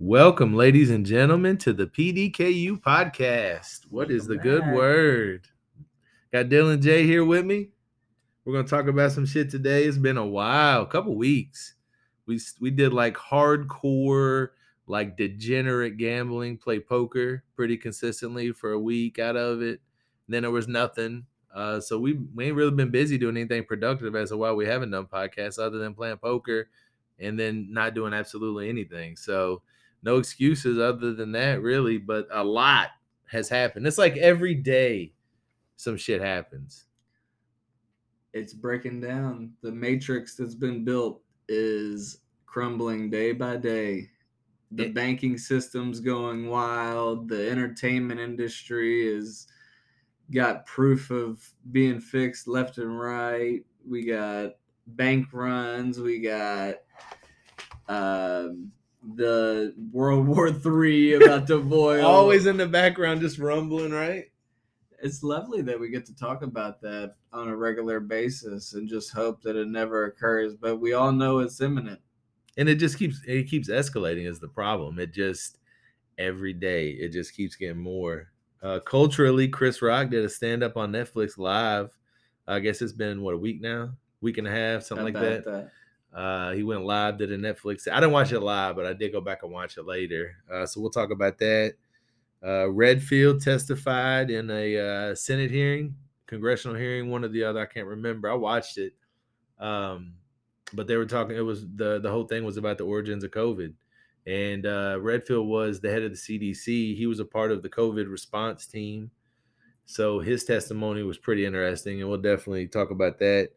Welcome, ladies and gentlemen, to the PDKU podcast. What is the good word? Got Dylan J here with me. We're gonna talk about some shit today. It's been a while, a couple weeks. We we did like hardcore, like degenerate gambling, play poker pretty consistently for a week out of it. Then there was nothing. Uh, so we we ain't really been busy doing anything productive as to why we haven't done podcasts other than playing poker and then not doing absolutely anything. So no excuses other than that, really. But a lot has happened. It's like every day some shit happens. It's breaking down. The matrix that's been built is crumbling day by day. The It- banking system's going wild. The entertainment industry is got proof of being fixed left and right. We got bank runs. We got um, the World War Three about to boil. Always in the background, just rumbling, right? it's lovely that we get to talk about that on a regular basis and just hope that it never occurs but we all know it's imminent And it just keeps it keeps escalating is the problem. It just every day it just keeps getting more. Uh, culturally, Chris Rock did a stand up on Netflix live. I guess it's been what a week now, week and a half, something like about that. Uh, he went live, did a Netflix. I didn't watch it live, but I did go back and watch it later. Uh, so we'll talk about that. Uh, Redfield testified in a uh, Senate hearing, congressional hearing, one or the other. I can't remember. I watched it, um, but they were talking. It was the the whole thing was about the origins of COVID, and uh, Redfield was the head of the CDC. He was a part of the COVID response team, so his testimony was pretty interesting, and we'll definitely talk about that.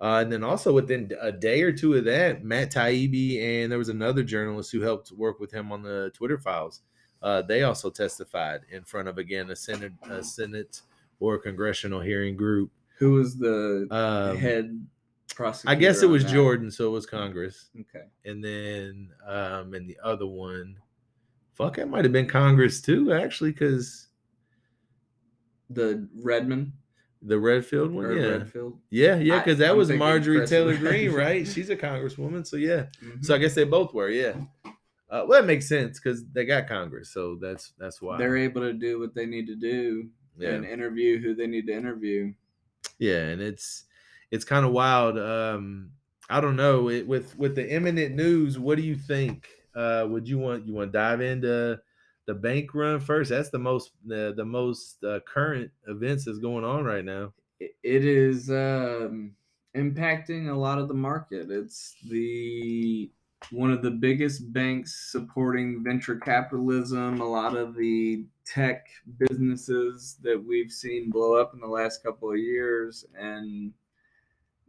Uh, and then also within a day or two of that, Matt Taibbi and there was another journalist who helped work with him on the Twitter files. Uh, they also testified in front of again a Senate, a Senate or congressional hearing group. who was the Um, head prosecutor I guess it was? Jordan, so it was Congress, okay and then um, and the other one, fuck, it might have been Congress too, actually, because the redmond the Redfield one, or yeah, redfield yeah, yeah, because that I'm was Marjorie Taylor. Greene, right? She's a congresswoman, so yeah. Mhm. So I guess they both were, yeah. Uh, well, that makes sense because they got Congress, so that's that's why. they're able to do what they need to do yeah, and interview who they need to interview yeah, and it's it's kind of wild. Um, I don't know it, with with the imminent news. What do you think? Uh, would you want you want to dive into the bank run first? That's the most the the most uh, current events that's going on right now. it is um, impacting a lot of the market. It's the one of the biggest banks supporting venture capitalism. A lot of the tech businesses that we've seen blow up in the last couple of years, and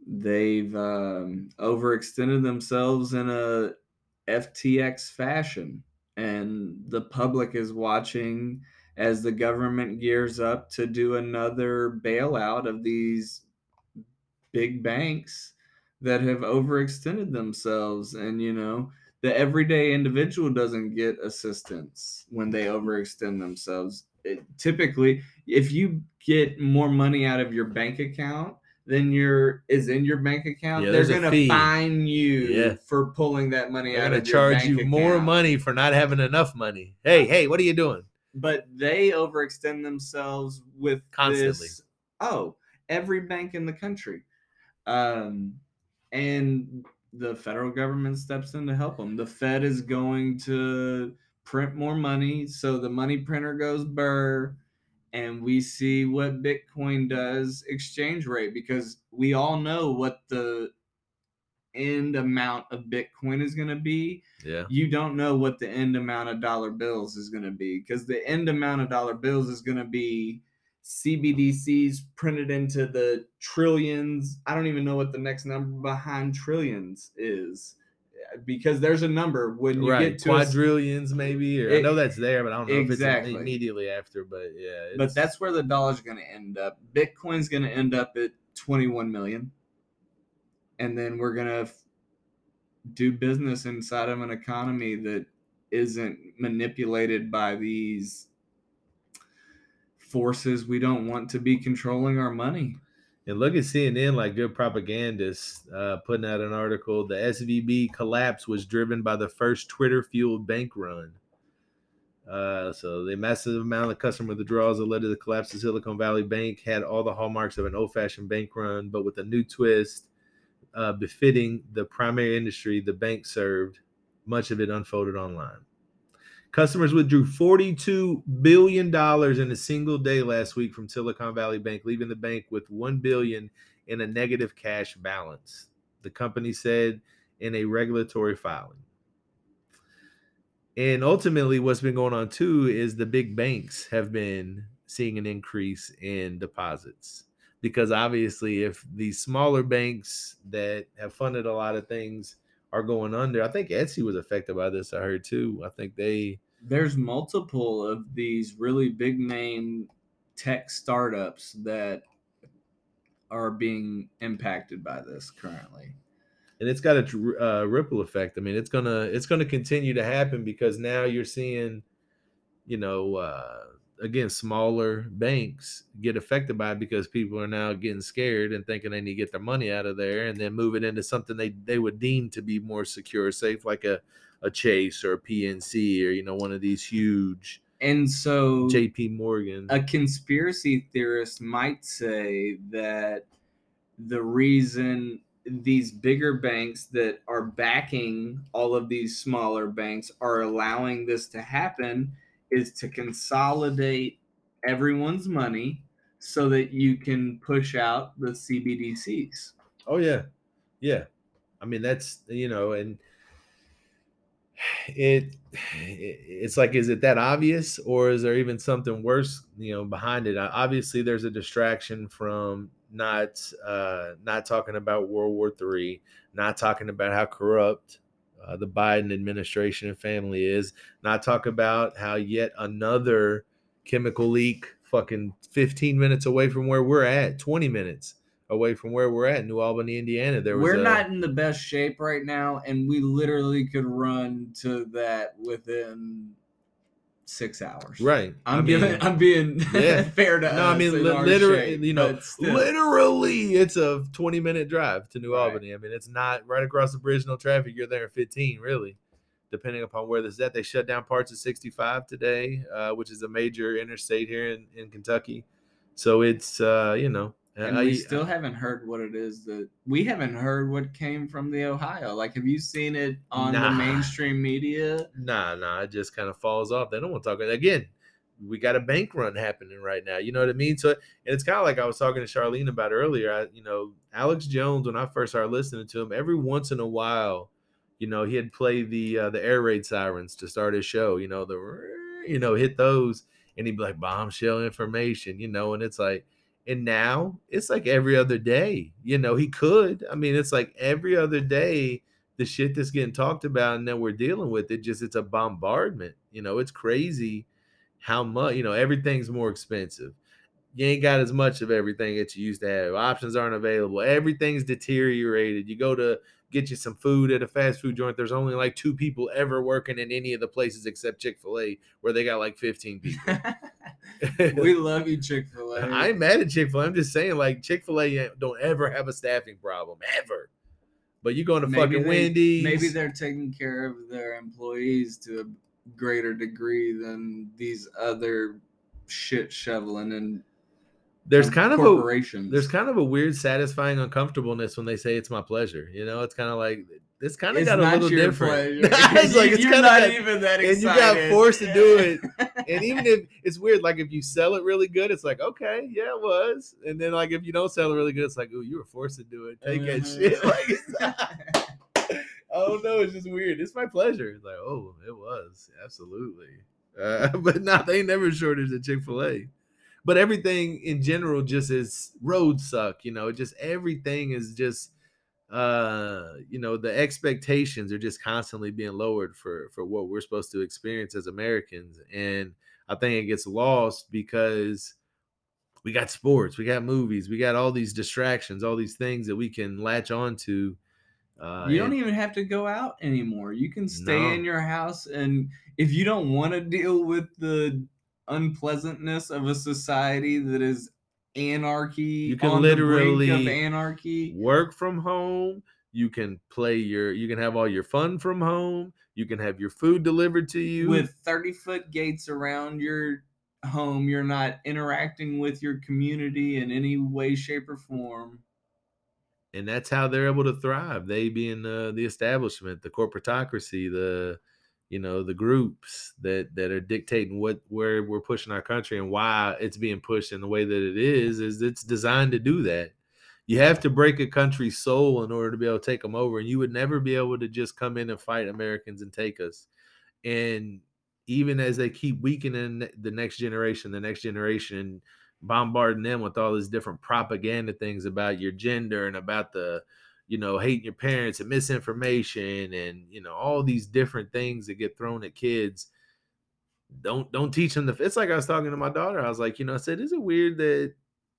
they've um, overextended themselves in a FTX fashion, and the public is watching as the government gears up to do another bailout of these big banks that have overextended themselves. And you know the everyday individual doesn't get assistance when they overextend themselves. It, typically if you get more money out of your bank account than your is in your bank account Yeah, they're gonna fee. fine you Yeah. for pulling that money They're out gonna charge you more account. money for not having enough money. Hey, hey, what are you doing? but they overextend themselves with Constantly. this- oh, every bank in the country, um, and the federal government steps in to help them. The Fed is going to print more money, so the money printer goes burr, and we see what Bitcoin does exchange rate because we all know what the end amount of Bitcoin is going to be. Yeah, you don't know what the end amount of dollar bills is going to be because the end amount of dollar bills is going to be CBDCs printed into the trillions. I don't even know what the next number behind trillions is because there's a number when you right. get to a Quadrillions, maybe. Or I know that's there, but I don't know Exactly. if it's immediately after. But yeah, but that's where the dollar's going to end up. Bitcoin's going to end up at 21 million. And then we're going to do business inside of an economy that isn't manipulated by these forces we don't want to be controlling our money. And look at CNN like good propagandists uh, putting out an article. The SVB collapse was driven by the first Twitter fueled bank run. Uh, so the massive amount of customer withdrawals that led to the collapse of Silicon Valley Bank had all the hallmarks of an old-fashioned bank run, but with a new twist uh, befitting the primary industry the bank served. Much of it unfolded online. Customers withdrew $42 billion in a single day last week from Silicon Valley Bank, leaving the bank with 1 billion in a negative cash balance, the company said in a regulatory filing. And ultimately, what's been going on too is the big banks have been seeing an increase in deposits because obviously, if these smaller banks that have funded a lot of things are going under, I think Etsy was affected by this. I heard too. I think they there's multiple of these really big name tech startups that are being impacted by this currently and it's got a uh, ripple effect. I mean, it's gonna it's gonna continue to happen because now you're seeing, you know, uh, again, smaller banks get affected by it because people are now getting scared and thinking they need to get their money out of there and then move it into something they they would deem to be more secure, safe, like a a Chase or a PNC or you know one of these huge. And so, J.P. Morgan, a conspiracy theorist might say that the reason these bigger banks that are backing all of these smaller banks are allowing this to happen is to consolidate everyone's money so that you can push out the CBDCs. Oh yeah. Yeah. I mean that's you know and it it's like is it that obvious or is there even something worse you know behind it obviously there's a distraction from not uh, not talking about World War Three, not talking about how corrupt uh, the Biden administration and family is, not talk about how yet another chemical leak, fucking 15 minutes away from where we're at, 20 minutes away from where we're at, New Albany, Indiana. There we're a, not in the best shape right now, and we literally could run to that within six hours. Right. I'm I giving. Mean, I'm being yeah. fair to no, I mean, li- literally, shape, you know, literally, it's a 20 minute drive to New right. Albany. I mean, it's not right across the bridge, no traffic. You're there in 15, really, depending upon where this is at. They shut down parts of 65 today, uh, which is a major interstate here in, in Kentucky. So it's, uh, you know, and we still haven't heard what it is that we haven't heard what came from the Ohio. Like, have you seen it on nah. the mainstream media? Nah, nah, it just kind of falls off. They don't want to talk again. We got a bank run happening right now. You know what I mean? So, and it's kind of like I was talking to Charlene about earlier. I, you know, Alex Jones, when I first started listening to him, every once in a while, you know, he'd play the uh, the air raid sirens to start his show. You know, the you know hit those, and he'd be like bombshell information. You know, and it's like and now it's like every other day. You know, he could. I mean, it's like every other day the shit that's getting talked about and then we're dealing with it just it's a bombardment. You know, it's crazy how much, you know, everything's more expensive. You ain't got as much of everything that you used to have. Options aren't available. Everything's deteriorated. You go to get you some food at a fast food joint. There's only like two people ever working in any of the places except Chick fil A, where they got like 15 people. we love you, Chick fil A. I ain't mad at Chick fil A. I'm just saying, like, Chick fil A don't ever have a staffing problem, ever. But you're going to maybe fucking they, Wendy's. Maybe they're taking care of their employees to a greater degree than these other shit shoveling and there's kind of a there's kind of a weird satisfying uncomfortableness when they say it's my pleasure you know it's kind of like it's kind of got a little different. it's like it's kind of even that excited. and you got forced to do it. And even if it's weird like if you sell it really good it's like okay yeah it was. And then like if you don't sell it really good it's like oh you were forced to do it. Take that uh-huh. shit. Like oh no it's just weird. It's my pleasure. It's like oh it was. Absolutely. Uh, but nah, they never shortage at chick-fil-a. But everything in general just is roads suck you know? Just everything is just uh you know the expectations are just constantly being lowered for for what we're supposed to experience as americans and i think it gets lost because we got sports we got movies we got all these distractions all these things that we can latch on to uh, you don't even have to go out anymore you can stay no. in your house and if you don't want to deal with the unpleasantness of a society that is anarchy. You can literally anarchy. Work from home, You can play your you can have all your fun from home. You can have your food delivered to you. With 30 foot gates around your home, you're not interacting with your community in any way, shape, or form. and that's how they're able to thrive. They being uh, the establishment, the corporatocracy, the you know the groups that that are dictating what where we're pushing our country and why it's being pushed in the way that it is is it's designed to do that. You have to break a country's soul in order to be able to take them over, and you would never be able to just come in and fight Americans and take us. And even as they keep weakening the next generation, the next generation, bombarding them with all these different propaganda things about your gender and about the you know hating your parents and misinformation and you know all these different things that get thrown at kids. Don't don't teach them the it's like i was talking to my daughter. I was like you know i said is it weird that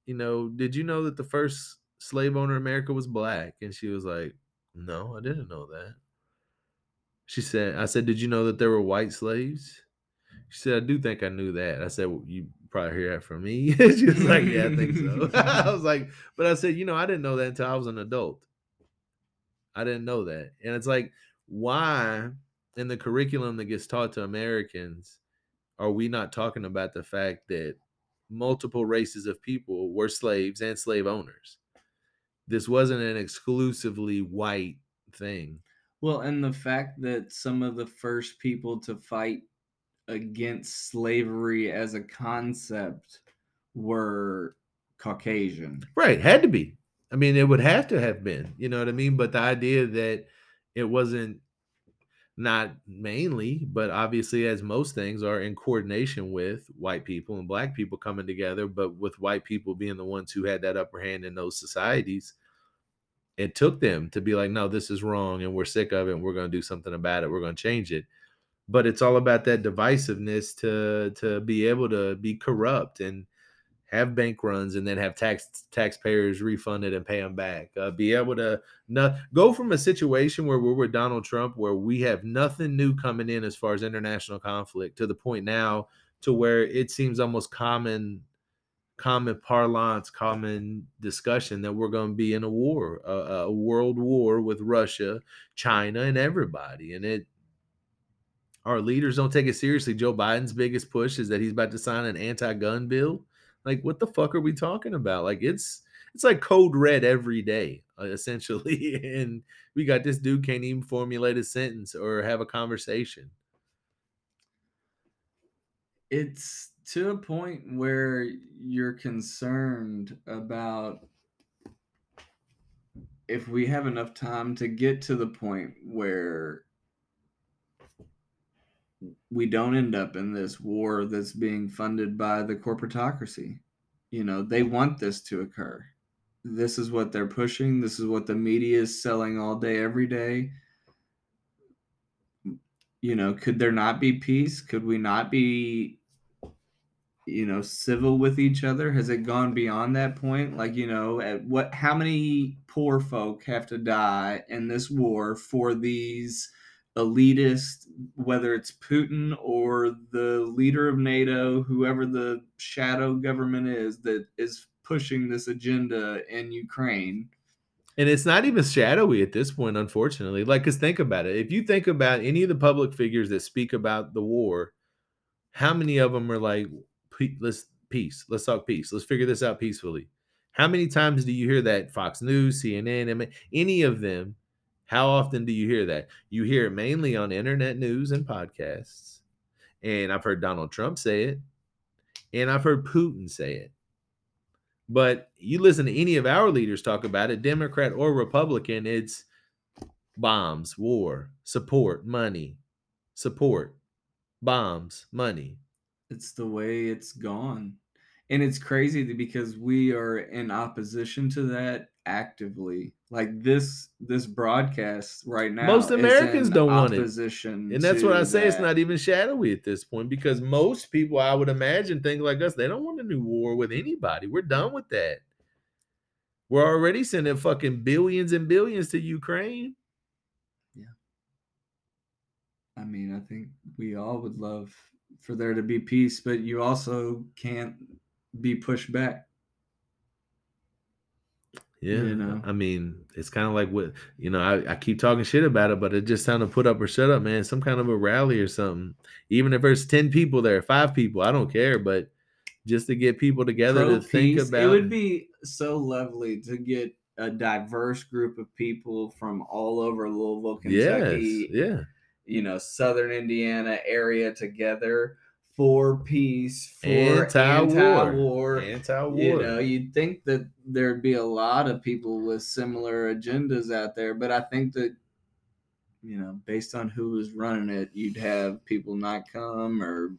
you know did you know that the first slave owner in america was black? And she was like no i didn't know that. She said i said did you know that there were white slaves? She said i do think i knew that. I said well, you probably hear that from me. She was like yeah i think so. I was like but i said you know i didn't know that until i was an adult I didn't know that. And it's like, why in the curriculum that gets taught to Americans are we not talking about the fact that multiple races of people were slaves and slave owners? This wasn't an exclusively white thing. Well, and the fact that some of the first people to fight against slavery as a concept were Caucasian. Right, had to be. I mean, it would have to have been, you know what I mean? But the idea that it wasn't not mainly, but obviously, as most things are in coordination with white people and black people coming together, but with white people being the ones who had that upper hand in those societies, it took them to be like, no, this is wrong and we're sick of it and we're going to do something about it. We're going to change it. But it's all about that divisiveness to to be able to be corrupt and have bank runs and then have tax taxpayers refunded and pay them back. Uh, be able to go from a situation where we're with Donald Trump, where we have nothing new coming in as far as international conflict, to the point now to where it seems almost common, common parlance, common discussion that we're going to be in a war, a, a world war with Russia, China, and everybody, and it. Our leaders don't take it seriously. Joe Biden's biggest push is that he's about to sign an anti-gun bill like, what the fuck are we talking about? Like, it's it's like code red every day, uh, essentially. and we got this dude can't even formulate a sentence or have a conversation. It's to a point where you're concerned about if we have enough time to get to the point where we don't end up in this war that's being funded by the corporatocracy. You know, they mm-hmm. want this to occur. This is what they're pushing. This is what the media is selling all day, every day. You know, could there not be peace? Could we not be, you know, civil with each other? Has it gone beyond that point? Like, you know, at what, how many poor folk have to die in this war for these? Elitist, whether it's Putin or the leader of NATO, whoever the shadow government is that is pushing this agenda in Ukraine. And it's not even shadowy at this point, unfortunately. Like, because think about it. If you think about any of the public figures that speak about the war, how many of them are like, let's peace, let's talk peace, let's figure this out peacefully? How many times do you hear that Fox News, CNN, any of them how often do you hear that? You hear it mainly on internet news and podcasts. And I've heard Donald Trump say it, and I've heard Putin say it. But you listen to any of our leaders talk about it, Democrat or Republican, it's bombs, war, support, money, support, bombs, money. It's the way it's gone. And it's crazy because we are in opposition to that actively like this this broadcast right now most americans don't want it. and that's what i say that. it's not even shadowy at this point because most people i would imagine think like us they don't want a new war with anybody. We're done with that. We're already sending fucking billions and billions to ukraine. Yeah. I mean i think we all would love for there to be peace but you also can't be pushed back Yeah, You know. I mean, it's kind of like what you know. I, I keep talking shit about it, but it just time to put up or shut up, man. Some kind of a rally or something. Even if there's ten people there, five people, I don't care. But just to get people together to think about it would be so lovely to get a diverse group of people from all over Louisville, yes, Kentucky, yeah, you know, southern Indiana area together for peace, for Anti-war. anti-war. anti-war. You know, you'd think that there'd be a lot of people with similar agendas out there, but I think that you know, based on who was running it, you'd have people not come or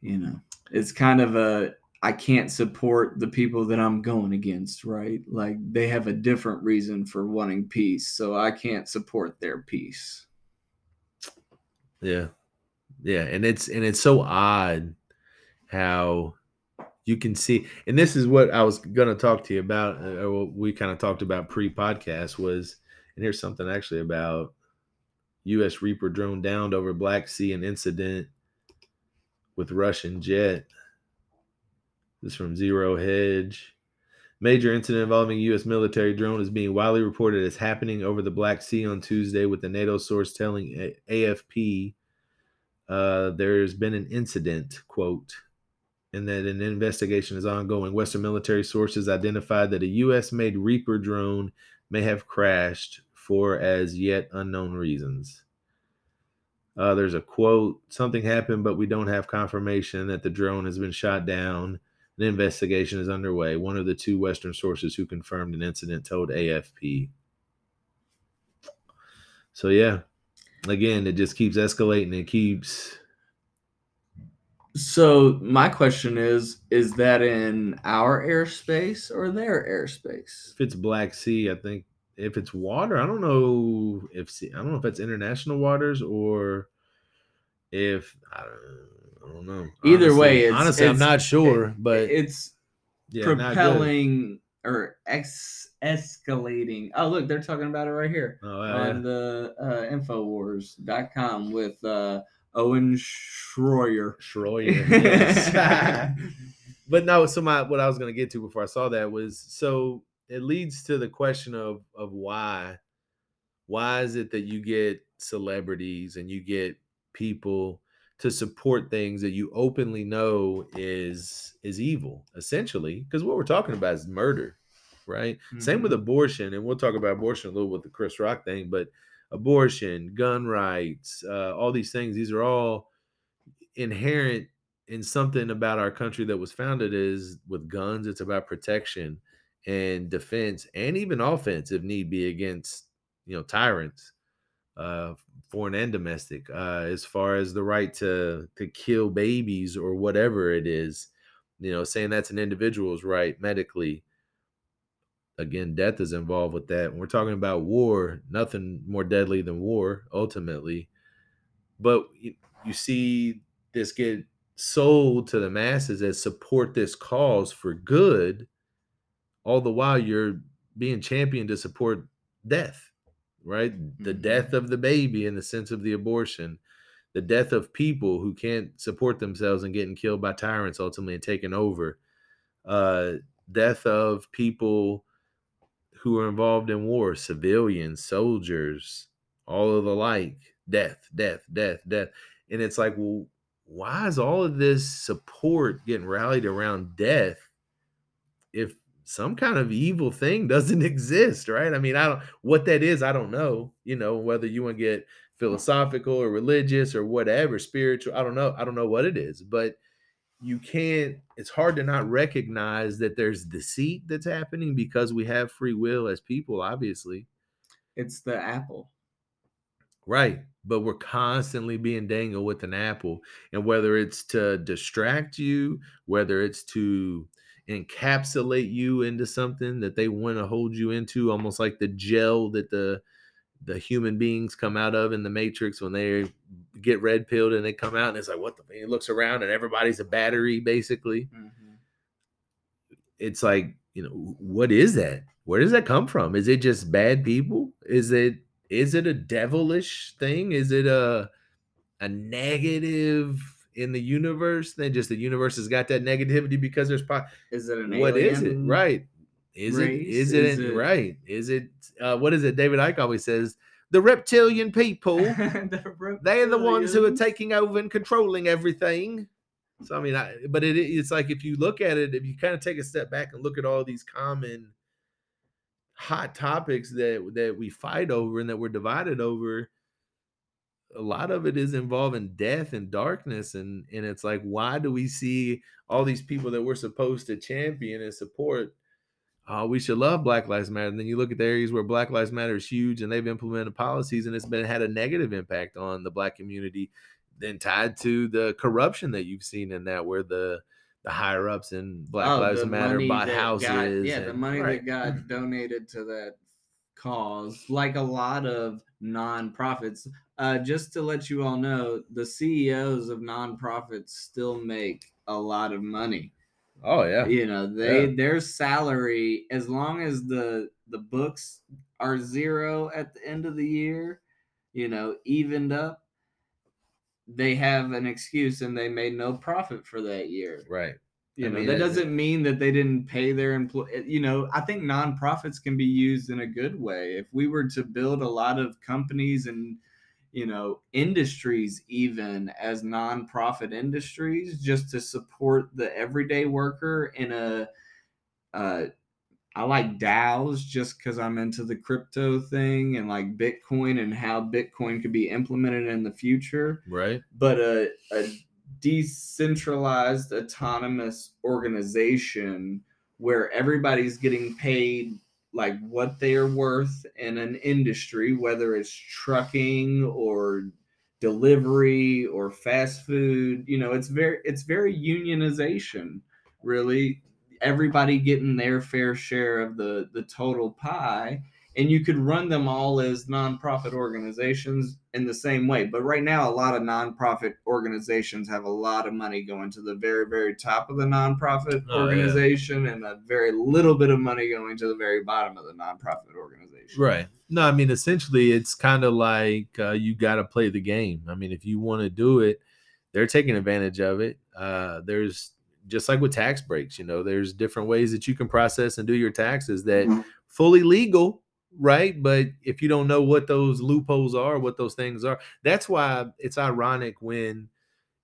you know, it's kind of a I can't support the people that I'm going against, right? Like they have a different reason for wanting peace, so I can't support their peace. Yeah. Yeah, and it's and it's so odd how you can see and this is what I was going to talk to you about uh, or what we kind of talked about pre-podcast was and here's something actually about US Reaper drone downed over Black Sea an incident with Russian jet. This is from Zero Hedge. Major incident involving U.S. military drone is being widely reported as happening over the Black Sea on Tuesday, with the NATO source telling AFP uh, there's been an incident, quote, and that an investigation is ongoing. Western military sources identified that a U.S. made Reaper drone may have crashed for as yet unknown reasons. Uh, there's a quote something happened, but we don't have confirmation that the drone has been shot down. An investigation is underway. One of the two Western sources who confirmed an incident told AFP. So, yeah, again, it just keeps escalating. It keeps. So my question is: Is that in our airspace or their airspace? If it's Black Sea, I think if it's water, I don't know if sea, I don't know if it's international waters or if I don't, I don't know. Either Honestly- way, it's- honestly, I'm not sure, but it's yeah, propelling or ex- escalating. Oh, look, they're talking about it right here Oh, yeah, on yeah. the uh, Infowars.com with uh, Owen Schroyer. Schroyer. yes. but no, so my what I was gonna get to before I saw that was so it leads to the question of of why why is it that you get celebrities and you get people to support things that you openly know is is evil essentially because what we're talking about is murder right same with Mhm. abortion and we'll talk about abortion a little with the chris rock thing but abortion gun rights uh, all these things these are all inherent in something about our country that was founded is with guns it's about protection and defense and even offense if need be against you know tyrants uh foreign and domestic uh as far as the right to to kill babies or whatever it is you know saying that's an individual's right medically again death is involved with that. When we're talking about war nothing more deadly than war ultimately. But you, you see this get sold to the masses as support this cause for good all the while you're being championed to support death right? The Mhm. death of the baby in the sense of the abortion the death of people who can't support themselves and getting killed by tyrants ultimately and taken over uh death of people who are involved in war civilians soldiers all of the like death death death death. And it's like well why is all of this support getting rallied around death if some kind of evil thing doesn't exist right? I mean i don't what that is i don't know you know whether you want to get philosophical or religious or whatever spiritual i don't know i don't know what it is but you can't it's hard to not recognize that there's deceit that's happening because we have free will as people obviously It's the apple. Right. But we're constantly being dangled with an apple. And whether it's to distract you, whether it's to encapsulate you into something that they want to hold you into, almost like the gel that the the human beings come out of in the matrix when they get red pilled and they come out and it's like what the it looks around and everybody's a battery basically. Mm-hmm. It's like you know what is that? Where does that come from? Is it just bad people? Is it is it a devilish thing? Is it a a negative in the universe then just the universe has got that negativity because there's po- Is it an alien? what is it? right Is race? it? Is it, Is it- right? Is it? Uh, what is it? David Icke always says the reptilian people. The They are the ones who are taking over and controlling everything. So I mean, I, but it, it's like if you look at it, if you kind of take a step back and look at all these common hot topics that that we fight over and that we're divided over, a lot of it is involving death and darkness, and and it's like, why do we see all these people that we're supposed to champion and support? Oh, we should love Black Lives Matter. And then you look at the areas where Black Lives Matter is huge and they've implemented policies and it's been had a negative impact on the black community, then tied to the corruption that you've seen in that, where the the higher ups in Black Oh, Lives Matter bought houses. got- yeah, the money right. that got donated to that cause, like a lot of nonprofits. Uh, just to let you all know, the CEOs of nonprofits still make a lot of money. Oh yeah. You know, they Yeah. their salary, as long as the the books are zero at the end of the year, you know, evened up, they have an excuse and they made no profit for that year. Right. You I know, mean, that it- doesn't mean that they didn't pay their employee. You know, I think nonprofits can be used in a good way. If we were to build a lot of companies and, you know, industries even as nonprofit industries, just to support the everyday worker in a, uh, I like DAOs just because I'm into the crypto thing and like Bitcoin and how Bitcoin could be implemented in the future Right. but a, a decentralized autonomous organization where everybody's getting paid like what they are worth in an industry whether it's trucking or delivery or fast food you know it's very it's very unionization really. Everybody getting their fair share of the the total pie and you could run them all as nonprofit organizations in the same way. But right now, a lot of nonprofit organizations have a lot of money going to the very, very top of the nonprofit Oh, yeah. organization and a very little bit of money going to the very bottom of the nonprofit organization. Right. No, I mean, essentially, it's kind of like uh, you got to play the game. I mean, if you want to do it, they're taking advantage of it. Uh, there's just like with tax breaks, you know, there's different ways that you can process and do your taxes that Mhm. fully legal, right? But if you don't know what those loopholes are, what those things are, that's why it's ironic when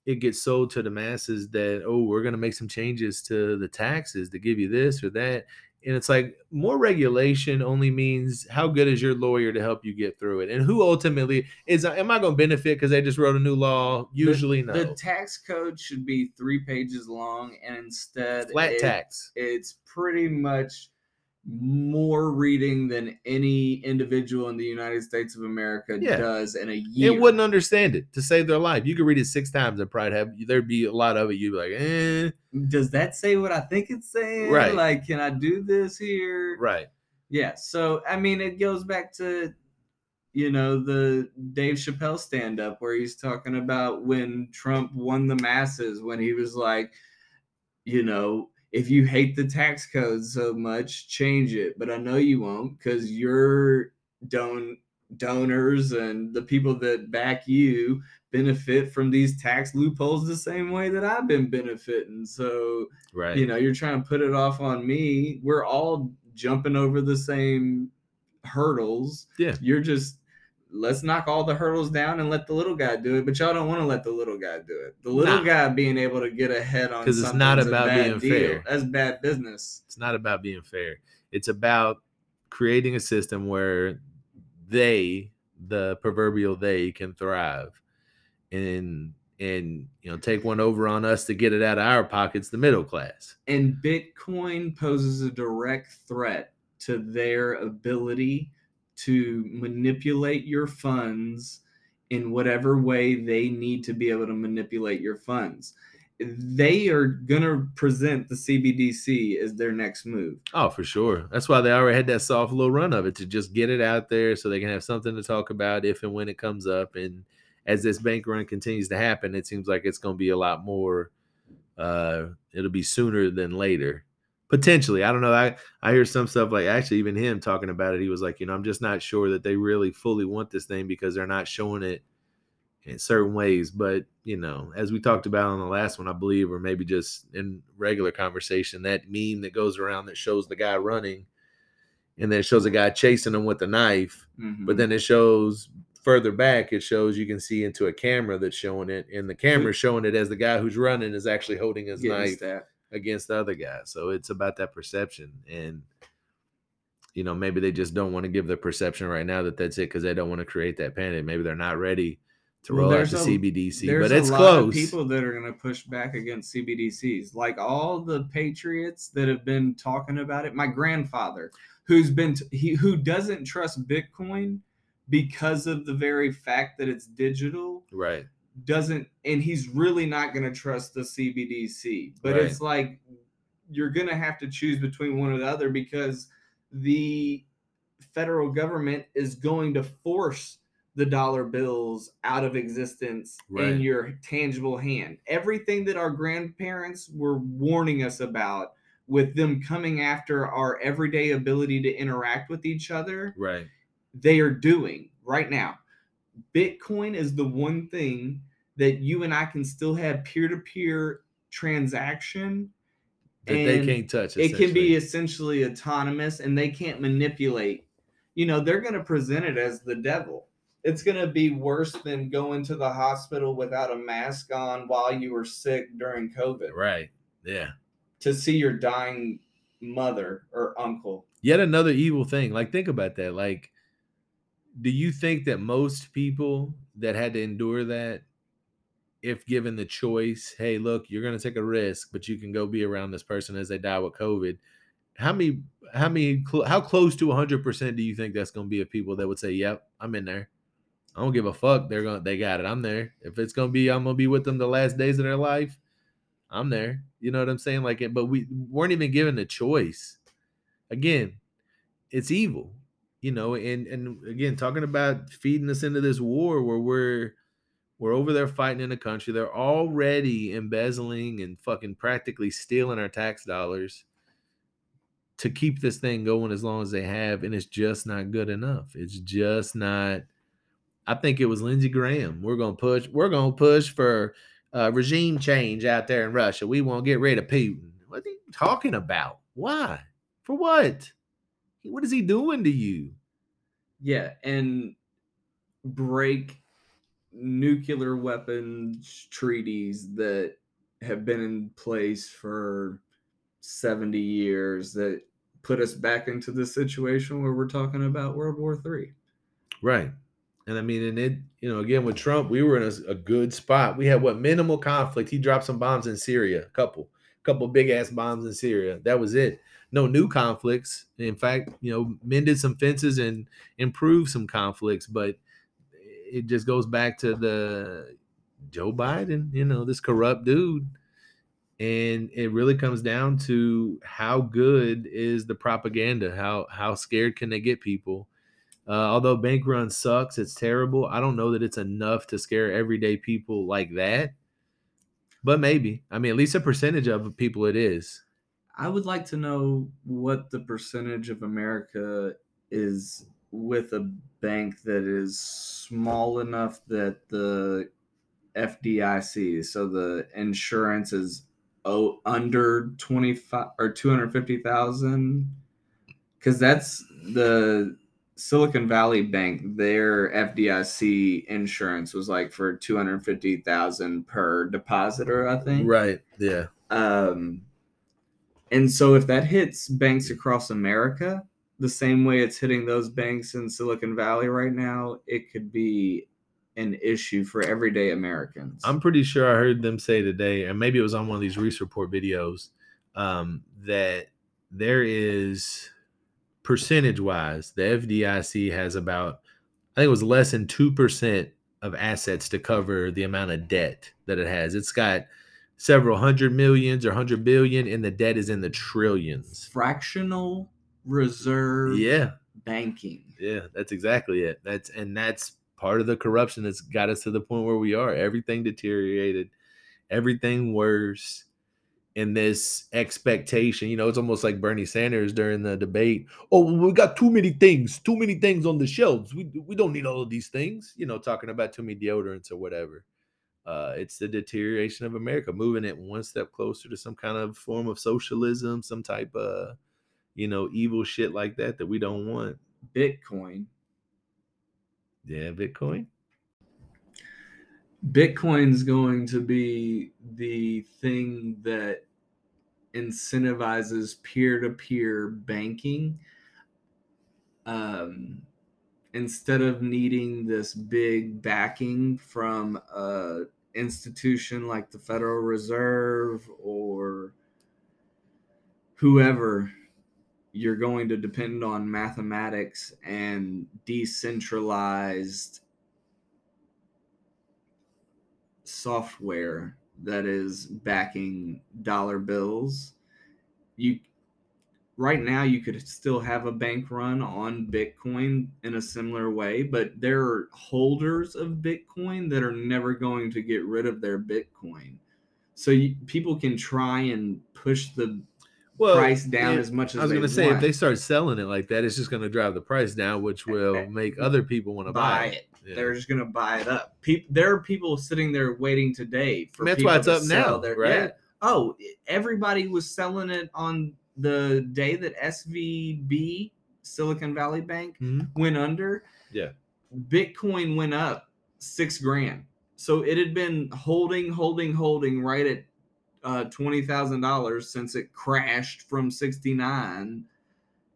it gets sold to the masses that oh we're going to make some changes to the taxes to give you this or that and it's like more regulation only means how good is your lawyer to help you get through it? And who ultimately is am i going to benefit because they just wrote a new law? Usually no. The tax code should be three pages long, and instead, flat it- tax. It's pretty much more reading than any individual in the United States of America Yeah. does in a year. it wouldn't understand it to save their life you could read it six times and probably have there'd be a lot of it you'd be like eh does that say what I think it's saying? Right. Like, can I do this here? right Yeah. So, I mean, it goes back to, you know, the Dave Chappelle stand up where he's talking about when Trump won the masses, when he was like, you know, if you hate the tax code so much, change it. But I know you won't because your don- donors and the people that back you benefit from these tax loopholes the same way that I've been benefiting. So, right you know you're trying to put it off on me we're all jumping over the same hurdles Yeah. you're just let's knock all the hurdles down and let the little guy do it but y'all don't want to let the little guy do it the little Nah. guy being able to get ahead on because it's not about being fair. that's bad business It's not about being fair. It's about creating a system where they, the proverbial they, can thrive and and you know take one over on us to get it out of our pockets, the middle class. and bitcoin poses a direct threat to their ability to manipulate your funds in whatever way they need to be able to manipulate your funds they are going to present the cbdc as their next move Oh, for sure. That's why they already had that soft little run of it to just get it out there so they can have something to talk about if and when it comes up. And as this bank run continues to happen, it seems like it's going to be a lot more. Uh, it'll be sooner than later, potentially. I don't know. I I hear some stuff like actually even him talking about it. He was like, you know, I'm just not sure that they really fully want this thing because they're not showing it in certain ways. But you know, as we talked about on the last one, I believe, or maybe just in regular conversation, that meme that goes around that shows the guy running, and then it shows a guy chasing him with a knife, Mhm. but then it shows further back, it shows you can see into a camera that's showing it, and the camera showing it as the guy who's running is actually holding his Getting knife stabbed. Against the other guy. So it's about that perception. And, you know, maybe they just don't want to give the perception right now that that's it because they don't want to create that panic. Maybe they're not ready to Well, roll out the a- CBDC, but it's a lot close. of people that are going to push back against CBDCs. Like all the patriots that have been talking about it. My grandfather, who's been t- he who doesn't trust Bitcoin because of the very fact that it's digital, right. Doesn't and he's really not going to trust the CBDC. But Right. it's like you're going to have to choose between one or the other because the federal government is going to force the dollar bills out of existence Right. in your tangible hand. Everything that our grandparents were warning us about with them coming after our everyday ability to interact with each other, Right. they are doing right now. Bitcoin is the one thing that you and I can still have peer to peer transaction. That they can't touch. It can be essentially. essentially autonomous and they can't manipulate. You know, they're going to present it as the devil. It's going to be worse than going to the hospital without a mask on while you were sick during COVID right. Yeah. to see your dying mother or uncle. Yet another evil thing. Like, think about that. Like, do you think that most people that had to endure that, if given the choice, hey, look, you're going to take a risk, but you can go be around this person as they die with COVID. How many, how many, how close to 100% do you think that's going to be of people that would say, yep, I'm in there? I don't give a fuck. They're going to, they got it. I'm there. If it's going to be, I'm going to be with them the last days of their life. I'm there. You know what I'm saying? Like, it, but we weren't even given the choice. Again, it's evil, you know. And and again, talking about feeding us into this war where we're we're over there fighting in a country. They're already embezzling and fucking practically stealing our tax dollars to keep this thing going as long as they have, and it's just not good enough. It's just not. I think it was Lindsey Graham. We're gonna push. We're gonna push for uh, regime change out there in Russia. We won't get rid of Putin. What are you talking about? Why? For what? What is he doing to you? Yeah, and break nuclear weapons treaties that have been in place for 70 years that put us back into the situation where we're talking about World War Three. Right. And I mean, and it, you know, again with Trump, we were in a, a good spot. We had what minimal conflict. He dropped some bombs in Syria, a couple, couple big ass bombs in Syria. That was it. No new conflicts. In fact, you know, mended some fences and improved some conflicts, but it just goes back to the Joe Biden, you know, this corrupt dude. And it really comes down to how good is the propaganda? How how scared can they get people? Uh, although bank run sucks, it's terrible. I don't know that it's enough to scare everyday people like that. But maybe. I mean, at least a percentage of people it is. I would like to know what the percentage of America is with a bank that is small enough that the FDIC, so the insurance is oh under 25 or 250,000 cuz that's the Silicon Valley Bank their FDIC insurance was like for 250,000 per depositor, I think. Right. Yeah. Um, and so if that hits banks across America the same way it's hitting those banks in Silicon Valley right now, it could be an issue for everyday Americans. I'm pretty sure I heard them say today, and maybe it was on one of these Reese Report videos, um, that there is percentage wise, the FDIC has about, I think it was less than 2% of assets to cover the amount of debt that it has. It's got several hundred millions or hundred billion, and the debt is in the trillions. fractional reserve Yeah. banking. Yeah, that's exactly it. That's and that's part of the corruption that's got us to the point where we are. Everything deteriorated, everything worse. And this expectation. You know, it's almost like Bernie Sanders during the debate. Oh, we got too many things, too many things on the shelves. We we don't need all of these things. You know, talking about too many deodorants or whatever. Uh, it's the deterioration of America, moving it one step closer to some kind of form of socialism, some type of, you know, evil shit like that that we don't want. Bitcoin. Yeah, Bitcoin. Bitcoin's going to be the thing that incentivizes peer-to-peer banking. Um, instead of needing this big backing from a institution like the Federal Reserve or whoever you're going to depend on mathematics and decentralized software that is backing dollar bills. You right now you could still have a bank run on Bitcoin in a similar way, but there are holders of Bitcoin that are never going to get rid of their Bitcoin. So you, people can try and push the well, price down as much as I was going to say if they start selling it like that, it's just going to drive the price down, which will make other people want to buy, buy, it. Yeah. They're just going to buy it up. People, there are people sitting there waiting today for. that's why it's up now, their, right? Yeah. Oh, everybody was selling it on the day that SVB, Silicon Valley Bank, mm-hmm. went under. Yeah, Bitcoin went up six grand. So it had been holding, holding, holding right at uh, twenty thousand dollars since it crashed from sixty nine.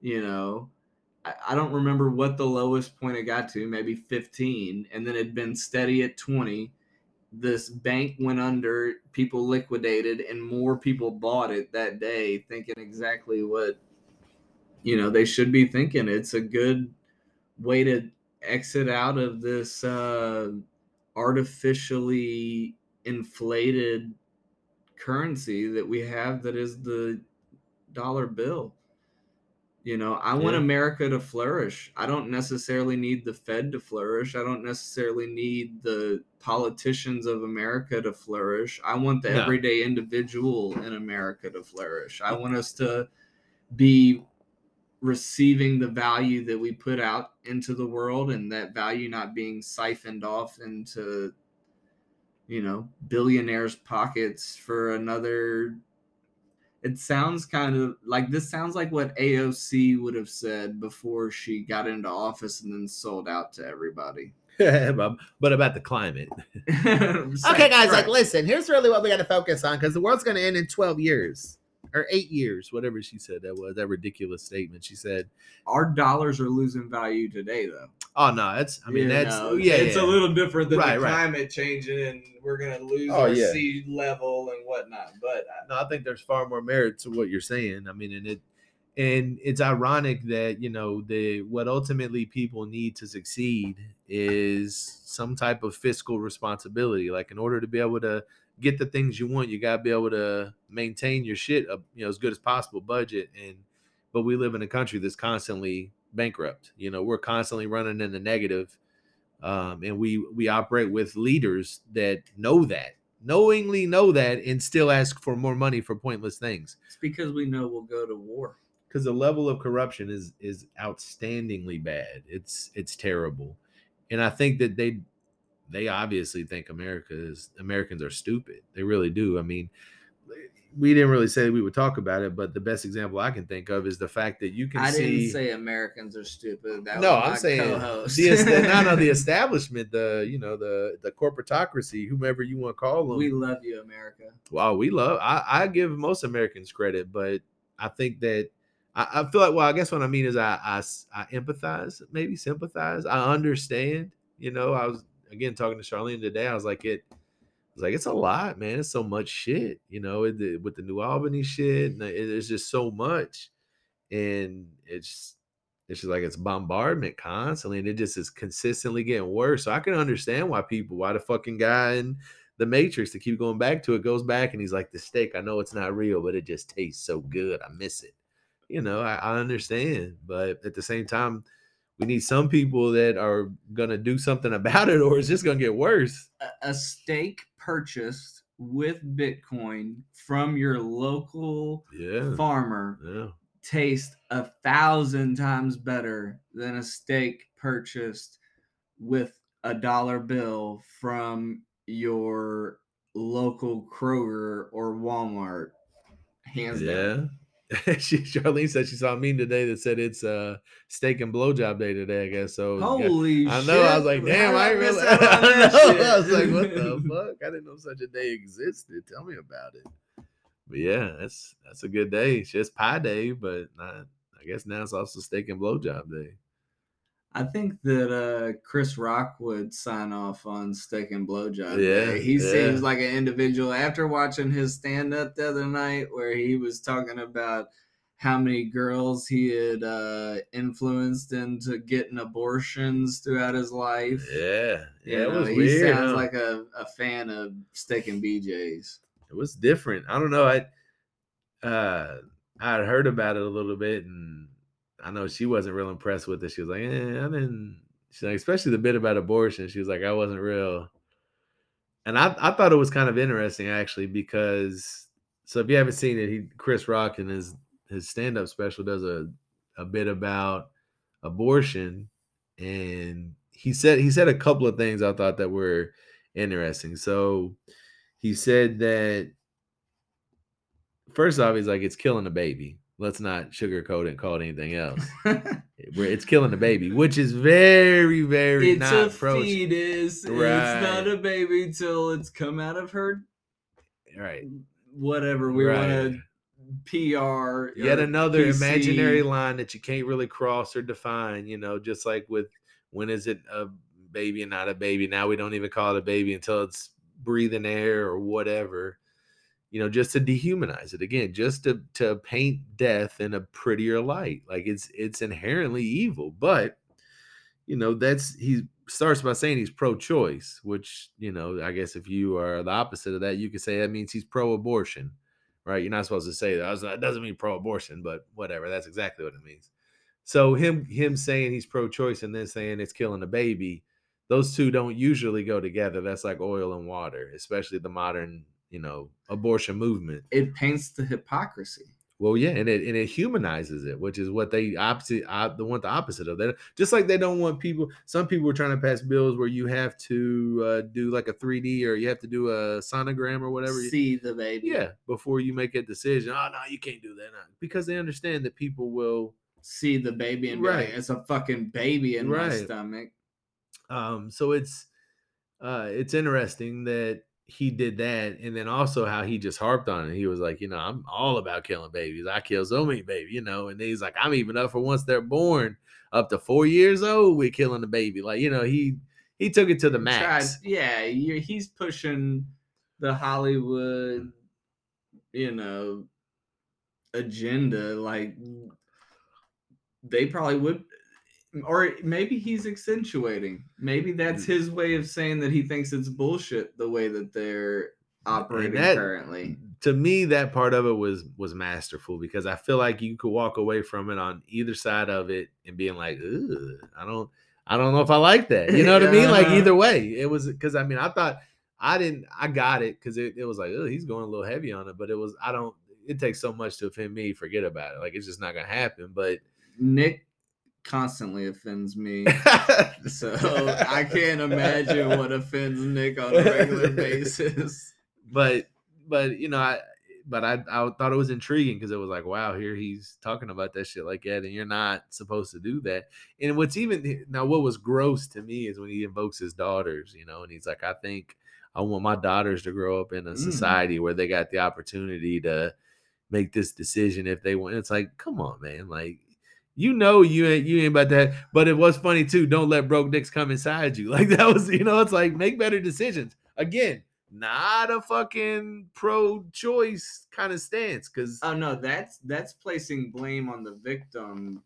You know, I, don't remember what the lowest point it got to, maybe fifteen, and then it'd been steady at twenty. This bank went under, people liquidated, and more people bought it that day, thinking exactly what you know they should be thinking. It's a good way to exit out of this uh, artificially inflated currency that we have that is the dollar bill. You know, I want yeah. America to flourish. I don't necessarily need the Fed to flourish. I don't necessarily need the politicians of America to flourish. I want the no. everyday individual in America to flourish. I want us to be receiving the value that we put out into the world and that value not being siphoned off into you know, billionaires' pockets for another. It sounds kind of like this sounds like what AOC would have said before she got into office and then sold out to everybody. but about the climate. okay, guys, right. like, listen, here's really what we got to focus on because the world's going to end in 12 years or eight years, whatever she said that was. That ridiculous statement. She said, "Our dollars are losing value today, though." Oh no, that's, I mean, you that's know, yeah. It's yeah. a little different than right, the climate changing, and we're gonna lose oh, our yeah. sea level and whatnot. But uh, no, I think there's far more merit to what you're saying. I mean, and it. And it's ironic that you know the what ultimately people need to succeed is some type of fiscal responsibility. Like in order to be able to get the things you want, you gotta be able to maintain your shit up, you know, as good as possible budget. And but we live in a country that's constantly bankrupt. You know, we're constantly running in the negative. Um, and we we operate with leaders that know that, knowingly know that, and still ask for more money for pointless things. It's because we know we'll go to war. Because the level of corruption is is outstandingly bad. It's it's terrible, and I think that they they obviously think America is Americans are stupid. They really do. I mean, we didn't really say we would talk about it, but the best example I can think of is the fact that you can I see. didn't say Americans are stupid. That no, I'm saying co-host. the not on the establishment, the you know the the corporatocracy, whomever you want to call them. We love you, America. Wow, we love. I, I give most Americans credit, but I think that I, I feel like well, I guess what I mean is I, I I empathize, maybe sympathize. I understand. You know, I was again talking to Charlene today. I was like, it. Was like, it's a lot, man. It's so much shit, you know, it, with the New Albany shit. And uh, it's just so much, and it's it's just like it's bombardment constantly, and it just is consistently getting worse. So I can understand why people, why the fucking guy in the Matrix to keep going back to it goes back, and he's like, the steak. I know it's not real, but it just tastes so good. I miss it. You know, I, I understand, but at the same time we need some people that are going to do something about it or it's just going to get worse a, steak purchased with Bitcoin from your local Yeah. farmer Yeah. taste a thousand times better than a steak purchased with a dollar bill from your local Kroger or Walmart. Hands down. Yeah. she Charlene said she saw a meme today that said it's uh steak and blowjob day today, I guess. So yeah. Holy I shit. know. I was like, damn, I miss really. I, know. I was like, what the fuck? I didn't know such a day existed. Tell me about it. But yeah, that's that's a good day. It's just pie day, but not. I guess now it's also steak and blowjob day. I think that uh, Chris Rock would sign off on Steak and Blowjob. Yeah, Day. he yeah. seems like an individual. After watching his stand up the other night, where he was talking about how many girls he had uh, influenced into getting abortions throughout his life. Yeah, You yeah, it know, was he weird. sounds huh? like a, a fan of Steak and BJ's. it was different. I don't know. I uh I had heard about it a little bit, and I know she wasn't real impressed with it. She was like, "Eh, I didn't." She's like, especially the bit about abortion. She was like, "I wasn't real," and I I thought it was kind of interesting actually because so if you haven't seen it, he Chris Rock in his his stand up special does a a bit about abortion, and he said he said a couple of things I thought that were interesting. So he said that first off, he's like, it's killing the baby. Let's not sugarcoat it and call it anything else. It's killing the baby, which is very, very it's not a pro. fetus. It's not a baby till it's come out of her Right. whatever we Right. want to PR. Yet another PC. imaginary line that you can't really cross or define, you know, just like with when is it a baby and not a baby? Now we don't even call it a baby until it's breathing air or whatever. You know, just to dehumanize it again, just to to paint death in a prettier light. Like it's it's inherently evil, but you know, that's he starts by saying he's pro-choice, which, you know, I guess if you are the opposite of that, you could say that means he's pro-abortion right? You're not supposed to say that. That doesn't mean pro-abortion, but whatever. That's exactly what it means. So him him saying he's pro-choice and then saying it's killing a baby, those two don't usually go together. That's like oil and water, especially the modern, you know, abortion movement. It paints the hypocrisy. Well, yeah, and it and it humanizes it, which is what they opposite uh, they want the opposite of that. Just like they don't want people. Some people are trying to pass bills where you have to uh, do like a 3D or you have to do a sonogram or whatever. you- See the baby. yeah, before you make a decision. Oh no, you can't do that because they understand that people will. See the baby and like, Right. it's a fucking baby in my stomach. Um, so it's uh, it's interesting that he did that, and then also how he just harped on it. He was like, you know, I'm all about killing babies. I kill so many babies, you know, and he's like, I'm even up for once they're born, up to four years old, we're killing the baby. Like, you know, he he took it to the Tried- max. yeah, you he's pushing the Hollywood, mm. you know, agenda. Like they probably would, or maybe he's accentuating. Maybe that's Mm. his way of saying that he thinks it's bullshit the way that they're operating that- currently. to me that part of it was was masterful because I feel like you could walk away from it on either side of it and being like, I don't I don't know if I like that. You know what I mean? Like either way. It was because I mean I thought I didn't I got it because it, it was like, oh, he's going a little heavy on it, but it was I don't it takes so much to offend me, forget about it. Like it's just not gonna happen. But Nick constantly offends me. So I can't imagine what offends Nick on a regular basis. but but you know i but i i thought it was intriguing because it was like wow here he's talking about that shit like that and you're not supposed to do that and what's even now what was gross to me is when he invokes his daughters you know and he's like i think i want my daughters to grow up in a Mm. society where they got the opportunity to make this decision if they want it's like come on man like you know you ain't you ain't about that but it was funny too don't let broke dicks come inside you like that was you know it's like make better decisions again not a fucking pro-choice kind of stance because Oh no, that's that's placing blame on the victim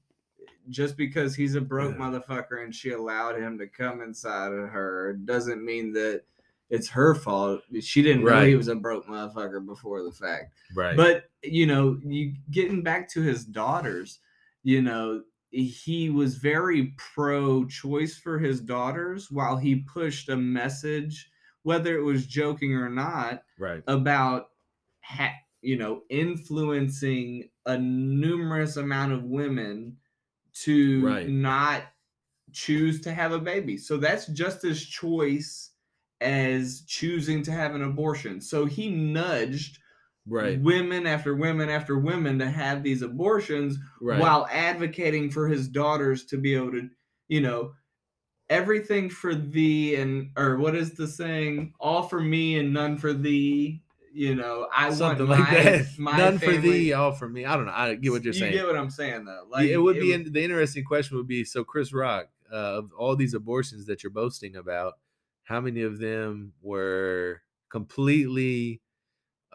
just because he's a broke Yeah. motherfucker and she allowed him to come inside of her doesn't mean that it's her fault. She didn't know he was a broke motherfucker before the fact. right But you know, you getting back to his daughters, you know, he was very pro choice for his daughters while he pushed a message whether it was joking or not, right. about ha- you know influencing a numerous amount of women to Right. not choose to have a baby. So that's just as choice as choosing to have an abortion. So he nudged Right. women after women after women to have these abortions Right. while advocating for his daughters to be able to, you know, everything for thee and or what is the saying? All for me and none for thee. You know, I Something want like my, that. my None for thee, all for me. I don't know. I get what you're saying. you get what I'm saying though. Yeah, it would be was- in, the interesting question would be so Chris Rock uh, of all these abortions that you're boasting about, how many of them were completely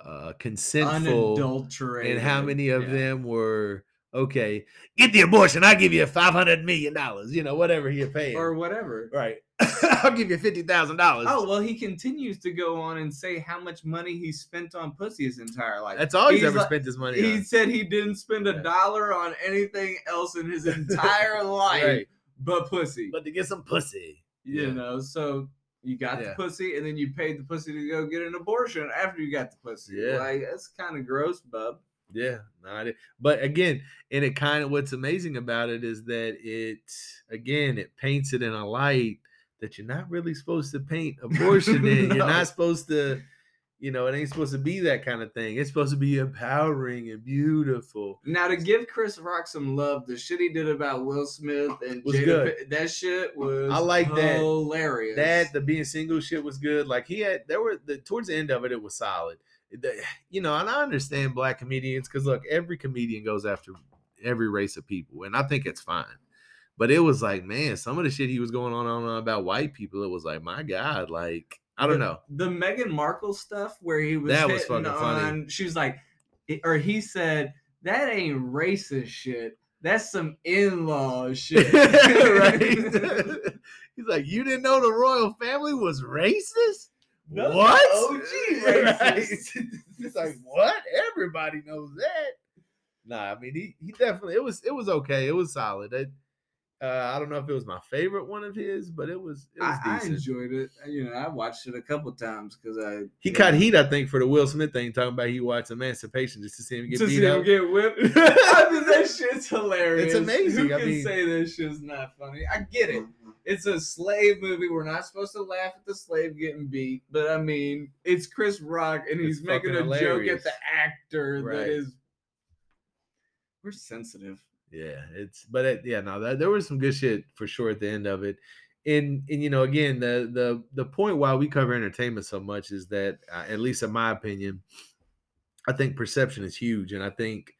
uh, consentful, unadulterated. and how many of Yeah. them were okay? Get the abortion. I'll give you five hundred million dollars. You know, whatever you're paying. or whatever. right. I'll give you fifty thousand dollars. Oh well, he continues to go on and say how much money he spent on pussy his entire life. that's all he's, he's ever like- spent his money He on. said he didn't spend a dollar on anything else in his entire life Right. but pussy. But to get some pussy. you yeah. know, so you got Yeah. the pussy and then you paid the pussy to go get an abortion after you got the pussy. Yeah. Like that's kind of gross, bub. Yeah, no, I did. but again, and it kind of what's amazing about it is that it again it paints it in a light that you're not really supposed to paint abortion in. You're not supposed to, you know, it ain't supposed to be that kind of thing. It's supposed to be empowering and beautiful. Now to give Chris Rock some love, the shit he did about Will Smith and Was Jada, good. That shit was I like that. hilarious. That the being single shit was good. Like he had there were the towards the end of it, it was solid. The- you know, and I understand black comedians because look, every comedian goes after every race of people, and I think it's fine. But it was like, man, some of the shit he was going on, on about white people, it was like, my God, like I don't the, know. the Meghan Markle stuff where he was That was fucking funny. on. She was like, or he said that ain't racist shit. That's some in-law shit. right? He's like, you didn't know the royal family was racist? No, what? OG Right. racist. He's like, what? Everybody knows that. Nah, I mean, he, he definitely it was it was okay. It was solid. It, uh, I don't know if it was my favorite one of his, but it was it was I, I enjoyed it. You know, I watched it a couple times because I he caught heat, I think, for the Will Smith thing, talking about he watched Emancipation just to see him get to beat see him up. get whipped. I mean, that shit's hilarious. It's amazing. Who I can mean- say that shit's not funny? I get it. It's a slave movie. We're not supposed to laugh at the slave getting beat, but I mean, it's Chris Rock, and he's making a fucking joke at the actor Right. that is. We're sensitive. Yeah, it's but it, yeah, no, that, there was some good shit for sure at the end of it. And and you know, again, the the the point why we cover entertainment so much is that, uh, at least in my opinion, I think perception is huge, and I think,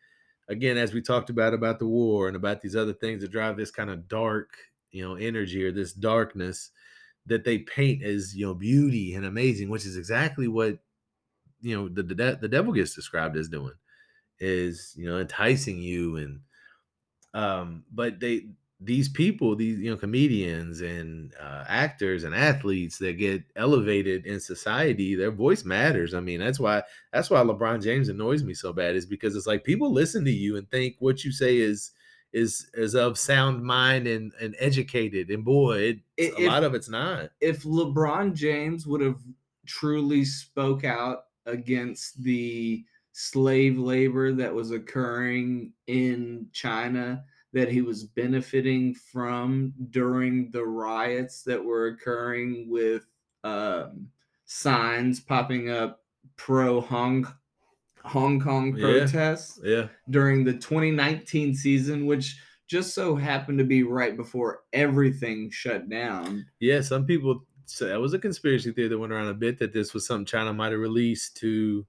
again, as we talked about about the war and about these other things that drive this kind of dark, you know, energy or this darkness that they paint as you know beauty and amazing, which is exactly what you know the the, the devil gets described as doing, is you know enticing you and um but they these people these you know comedians and uh, actors and athletes that get elevated in society their voice matters. I mean that's why that's why lebron james annoys me so bad is because it's like people listen to you and think what you say is is is of sound mind and and educated. And boy it, I- a lot of it's not. If LeBron James would have truly spoke out against the slave labor that was occurring in China that he was benefiting from during the riots that were occurring with um, signs popping up pro Hong Hong Kong Yeah. protests yeah during the 2019 season, which just so happened to be right before everything shut down. Yeah, some people so that was a conspiracy theory that went around a bit that this was something China might have released to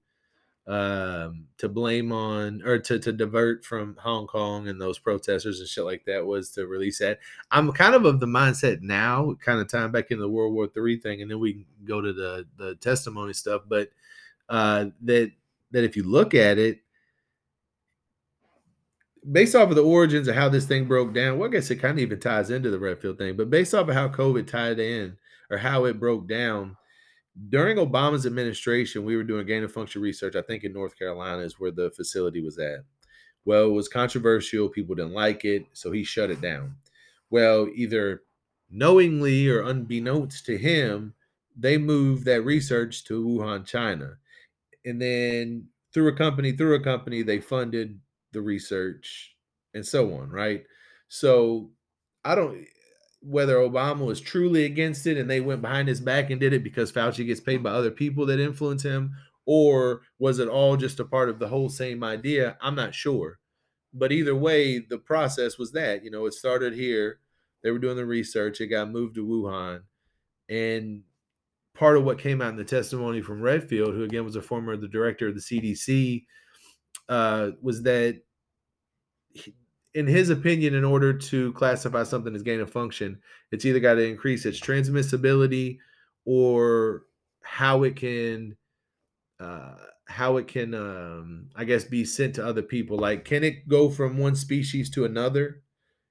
um to blame on or to to divert from Hong Kong and those protesters and shit like that was to release that. I'm kind of of the mindset now, kind of tying back into the World War Three thing, and then we go to the the testimony stuff, but uh that that if you look at it based off of the origins of how this thing broke down, well, I guess it kind of even ties into the Redfield thing, but based off of how COVID tied in or how it broke down during Obama's administration, we were doing gain of function research. I think in North Carolina is where the facility was at. Well, it was controversial. People didn't like it. So he shut it down. Well, either knowingly or unbeknownst to him, they moved that research to Wuhan, China. And then through a company, through a company, they funded the research and so on, right? So I don't whether Obama was truly against it and they went behind his back and did it because Fauci gets paid by other people that influence him, or was it all just a part of the whole same idea? I'm not sure. But either way, the process was that, you know, it started here. They were doing the research, it got moved to Wuhan. And part of what came out in the testimony from Redfield, who again was a former the director of the CDC, uh, was that in his opinion, in order to classify something as gain of function, it's either got to increase its transmissibility or how it can uh, how it can um, I guess be sent to other people. Like, can it go from one species to another?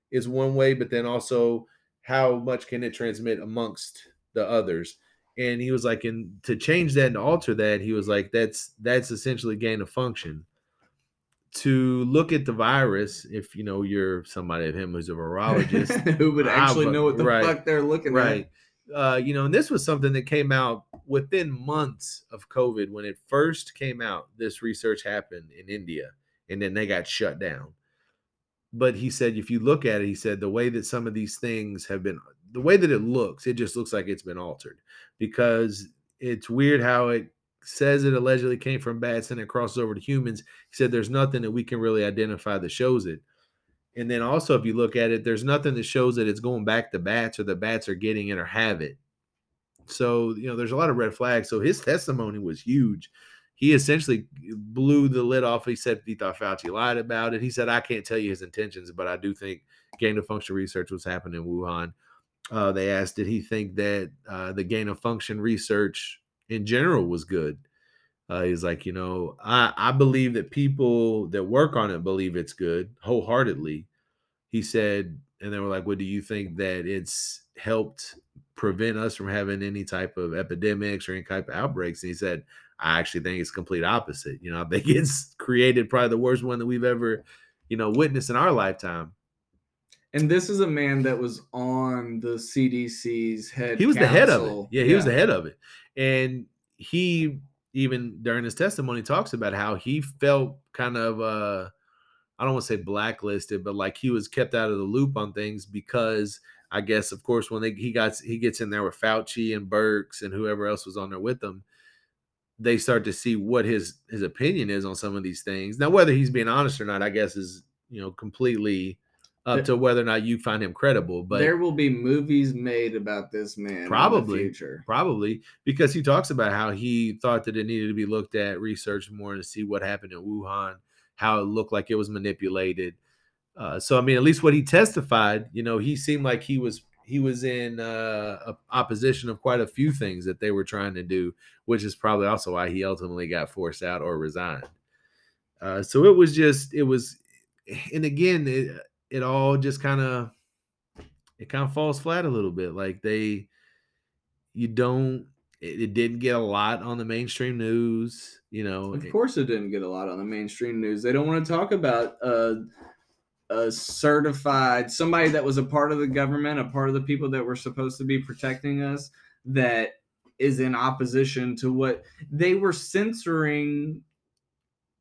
Is one way, but then also how much can it transmit amongst the others? And he was like, and to change that and alter that, he was like, that's that's essentially gain of function to look at the virus if you know you're somebody of him who's a virologist who would actually know what the right, fuck they're looking right. Uh, you know and this was something that came out within months of covid when it first came out this research happened in india and then they got shut down. But he said if you look at it he said the way that some of these things have been the way that it looks it just looks like it's been altered because it's weird how it says it allegedly came from bats and it crosses over to humans. He said there's nothing that we can really identify that shows it. And then also, if you look at it, there's nothing that shows that it's going back to bats or the bats are getting it or have it. So, you know, there's a lot of red flags. So his testimony was huge. He essentially blew the lid off. He said he thought Fauci lied about it. He said, I can't tell you his intentions, but I do think gain of function research was happening in Wuhan. Uh, they asked, did he think that uh, the gain of function research in general was good. Uh, he's like, you know, I, I believe that people that work on it believe it's good wholeheartedly. He said, and they were like, well, do you think that it's helped prevent us from having any type of epidemics or any type of outbreaks? And he said, I actually think it's complete opposite. You know, I think it's created probably the worst one that we've ever, you know, witnessed in our lifetime. And this is a man that was on the CDC's head. He was council. the head of it. Yeah, he yeah. was the head of it. And he even during his testimony talks about how he felt kind of uh I don't want to say blacklisted, but like he was kept out of the loop on things because I guess of course when they he got he gets in there with Fauci and Birx and whoever else was on there with them, they start to see what his his opinion is on some of these things. Now whether he's being honest or not, I guess is you know completely up to whether or not you find him credible. But there will be movies made about this man probably future. Probably because he talks about how he thought that it needed to be looked at, researched more to see what happened in Wuhan, how it looked like it was manipulated. Uh, so I mean, at least what he testified, you know, he seemed like he was he was in uh, opposition of quite a few things that they were trying to do, which is probably also why he ultimately got forced out or resigned. Uh, so it was just it was, and again, it, it all just kind of it kind of falls flat a little bit. Like they, you don't. It, it, didn't get a lot on the mainstream news. You know, of course, it didn't get a lot on the mainstream news. They don't want to talk about uh, a certified somebody that was a part of the government, a part of the people that were supposed to be protecting us, that is in opposition to what they were censoring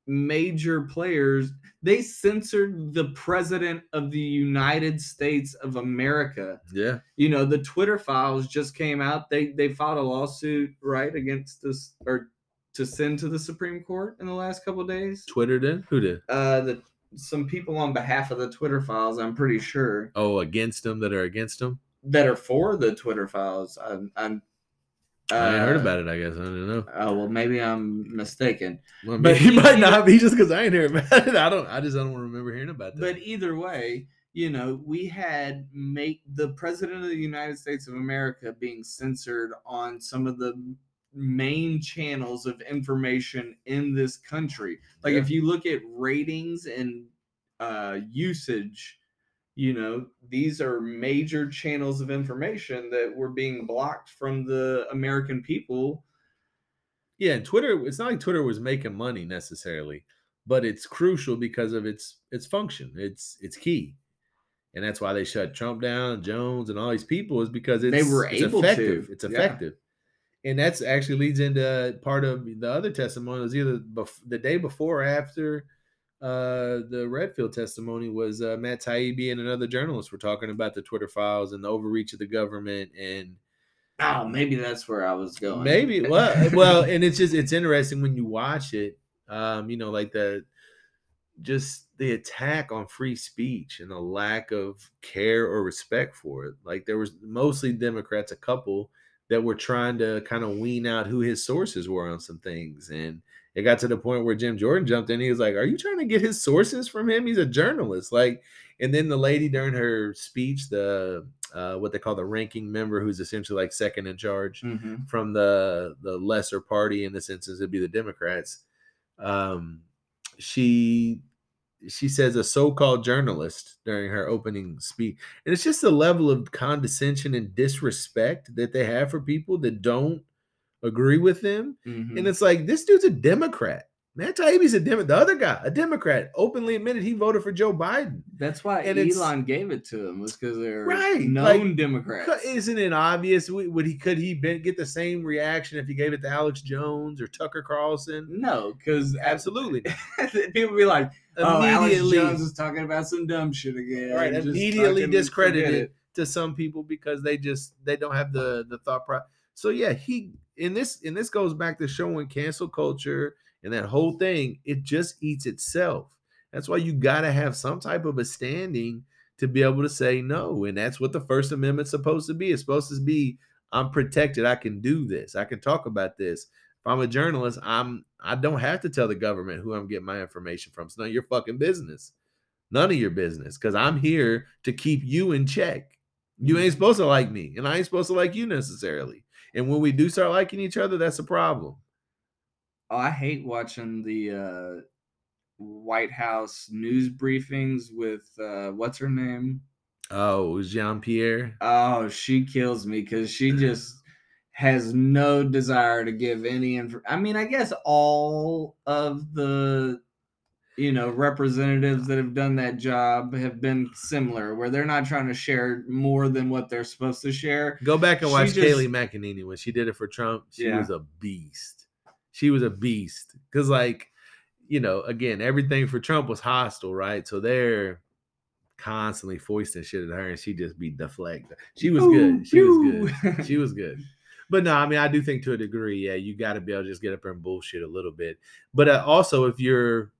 major players. They censored the president of the United States of America. Yeah. You know, the Twitter files just came out. They they filed a lawsuit right against this or to send to the Supreme Court in the last couple days. Twitter did? Who did? Uh the some people on behalf of the Twitter files, I'm pretty sure. Oh, against them that are against them? That are for the Twitter files. I'm, I'm I ain't heard uh, about it. I guess I don't know. Oh well, maybe I'm mistaken. Well, but he might not be just because I ain't heard about it. I don't. I just don't remember hearing about that. But either way, you know, we had make the president of the United States of America being censored on some of the main channels of information in this country. Like yeah. if you look at ratings and uh, usage you know these are major channels of information that were being blocked from the american people yeah and twitter it's not like twitter was making money necessarily but it's crucial because of its its function it's it's key and that's why they shut trump down jones and all these people is because it's, they were it's able effective to. it's effective and that's actually leads into part of the other testimony. It was either bef- the day before or after uh, the Redfield testimony was uh, Matt Taibbi and another journalist were talking about the Twitter files and the overreach of the government and Oh, maybe that's where I was going. maybe well well and it's just it's interesting when you watch it um you know like the just the attack on free speech and the lack of care or respect for it like there was mostly democrats a couple that were trying to kind of wean out who his sources were on some things and it got to the point where Jim Jordan jumped in. He was like, "Are you trying to get his sources from him? He's a journalist." Like, and then the lady during her speech, the uh, what they call the ranking member, who's essentially like second in charge Mhm. from the the lesser party in this instance, it'd be the Democrats. Um, she she says a so-called journalist during her opening speech, and it's just the level of condescension and disrespect that they have for people that don't agree with them. Mhm. And it's like this dude's a Democrat. Matt Taibbi's a Democrat. The other guy, a Democrat, openly admitted he voted for Joe Biden. That's why and Elon gave it to him was because they're Right, known like, Democrats. Isn't it obvious? Would he could he get the same reaction if he gave it to Alex Jones or Tucker Carlson? No, because Absolutely. people be like, "Oh, Alex Immediately, Jones is talking about some dumb shit again." right? Immediately discredited to some people because they just they don't have the the thought process. So yeah, he in this and this goes back to showing cancel culture and that whole thing. It just eats itself. That's why you got to have some type of a standing to be able to say no, and that's what the First Amendment's supposed to be. It's supposed to be I'm protected. I can do this. I can talk about this. If I'm a journalist, I'm I don't have to tell the government who I'm getting my information from. It's none of your fucking business. None of your business. Because I'm here to keep you in check. You ain't mm. supposed to like me, and I ain't supposed to like you necessarily. And when we do start liking each other, that's a problem. Oh, I hate watching the uh, White House news briefings with uh, what's her name? Oh, Jean Pierre. Oh, she kills me because she just has no desire to give any info. I mean, I guess all of the you know representatives that have done that job have been similar, where they're not trying to share more than what they're supposed to share. Go back and She watch just- Kayleigh McEnany when she did it for Trump. She Yeah. was a beast. She was a beast. Because, like, you know, again, everything for Trump was hostile, right? So they're constantly foisting shit at her, and she just be deflected. She was good. She was good. She was good. But no, I mean, I do think to a degree, yeah, you got to be able to just get up there and bullshit a little bit. But uh, also, if you're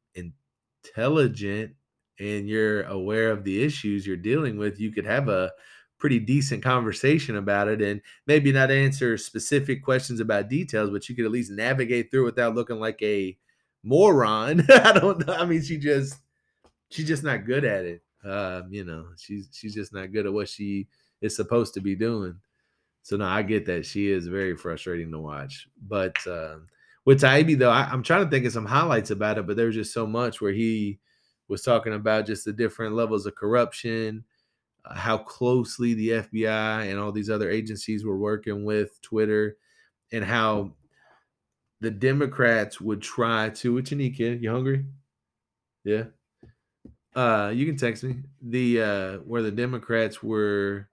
intelligent and you're aware of the issues you're dealing with, you could have a pretty decent conversation about it and maybe not answer specific questions about details, but you could at least navigate through without looking like a moron. I don't know. I mean, she just she's just not good at it. Um, you know, she's she's just not good at what she is supposed to be doing. So no, I get that. She is very frustrating to watch. But um with Taibbi though, I, I'm trying to think of some highlights about it, but there was just so much where he was talking about just the different levels of corruption, uh, how closely the FBI and all these other agencies were working with Twitter, and how the Democrats would try to. What you need, kid? You hungry? Yeah. Uh, you can text me the uh where the Democrats were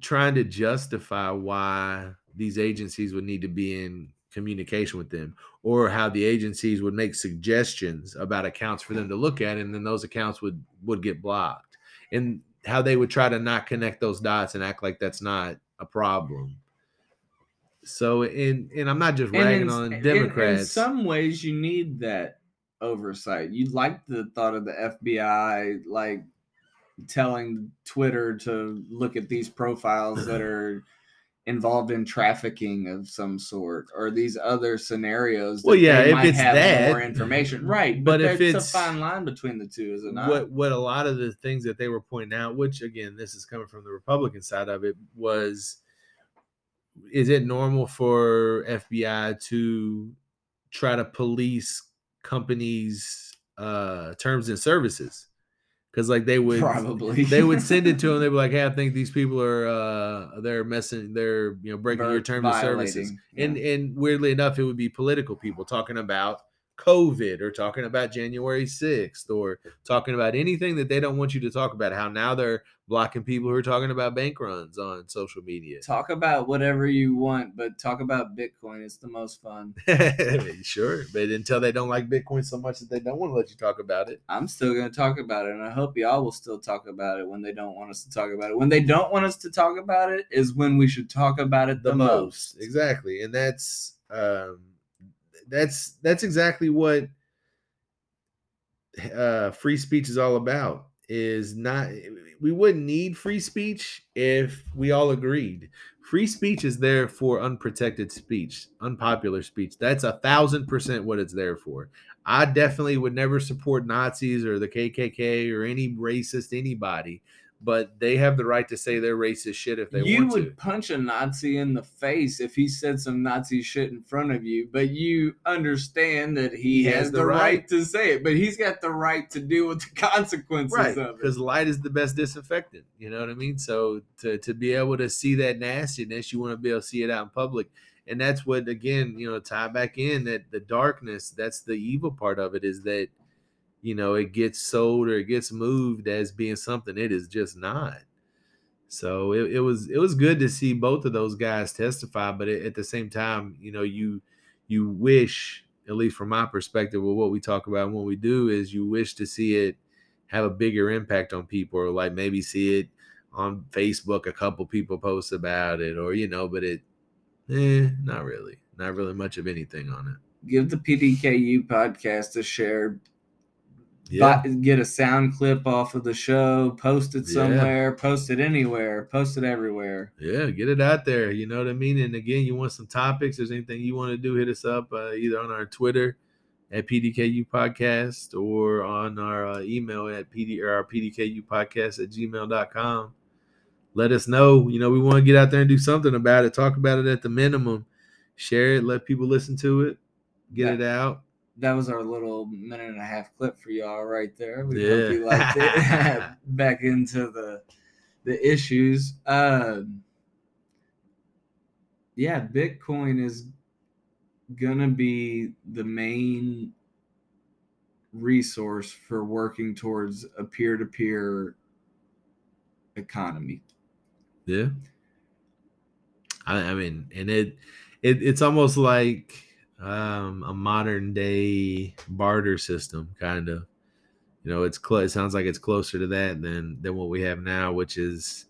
trying to justify why these agencies would need to be in communication with them or how the agencies would make suggestions about accounts for them to look at and then those accounts would would get blocked. And how they would try to not connect those dots and act like that's not a problem. So in and i'm not just ragging in- on in- democrats. In, some ways, you need that oversight. You'd like the thought of the FBI like telling Twitter to look at these profiles that are involved in trafficking of some sort or these other scenarios. Well, yeah, they if might it's have that- more information, right? but But, if it's- a fine line between the two, is it not? what what a lot of the things that they were pointing out, which again, this is coming from the Republican side of it, was is it normal for FBI to try to police companies' uh terms and services? Because like they would Probably they would send it to them. They'd be like, "Hey, I think these people are uh they're messing, they're you know breaking your Ver- terms and services." violating, And and weirdly enough, it would be political people talking about COVID or talking about January 6th or talking about anything that they don't want you to talk about. How now they're blocking people who are talking about bank runs on social media. Talk about whatever you want, but talk about Bitcoin. It's the most fun. sure. But until they don't like Bitcoin so much that they don't want to let you talk about it. I'm still going to talk about it. And I hope y'all will still talk about it when they don't want us to talk about it. When they don't want us to talk about it is when we should talk about it the, the most. most. Exactly. And that's, um, that's that's exactly what uh, free speech is all about. Is not we wouldn't need free speech if we all agreed. Free speech is there for unprotected speech, unpopular speech. That's a thousand percent what it's there for. I definitely would never support Nazis or the KKK or any racist anybody but they have the right to say their racist shit if they you want to. You would punch a Nazi in the face if he said some Nazi shit in front of you, but you understand that he, he has, has, the, the right. right. to say it, but he's got the right to deal with the consequences right, of it. Because light is the best disinfectant. You know what I mean? So to, to be able to see that nastiness, you want to be able to see it out in public. And that's what again, you know, tie back in that the darkness, that's the evil part of it, is that – you know it gets sold or it gets moved as being something it is just not. So it, it was it was good to see both of those guys testify but it, at the same time you know you you wish at least from my perspective with what we talk about and what we do is you wish to see it have a bigger impact on people or like maybe see it on facebook a couple people post about it or you know but it eh, not really not really much of anything on it. Give the pdku podcast a share yeah. Buy, get a sound clip off of the show, post it somewhere, yeah. post it anywhere, post it everywhere. Yeah, get it out there. You know what I mean? And again, you want some topics, there's anything you want to do, hit us up uh, either on our Twitter at PDKU Podcast or on our uh, email at PD or our PDKU Podcast at gmail.com. Let us know. You know, we want to get out there and do something about it, talk about it at the minimum, share it, let people listen to it, get yeah. it out that was our little minute and a half clip for y'all right there. We yeah. hope you liked it. Back into the the issues. Um, yeah, Bitcoin is gonna be the main resource for working towards a peer-to-peer economy. Yeah. I, I mean, and it, it it's almost like um, a modern day barter system, kind of. You know, it's close. It sounds like it's closer to that than than what we have now, which is,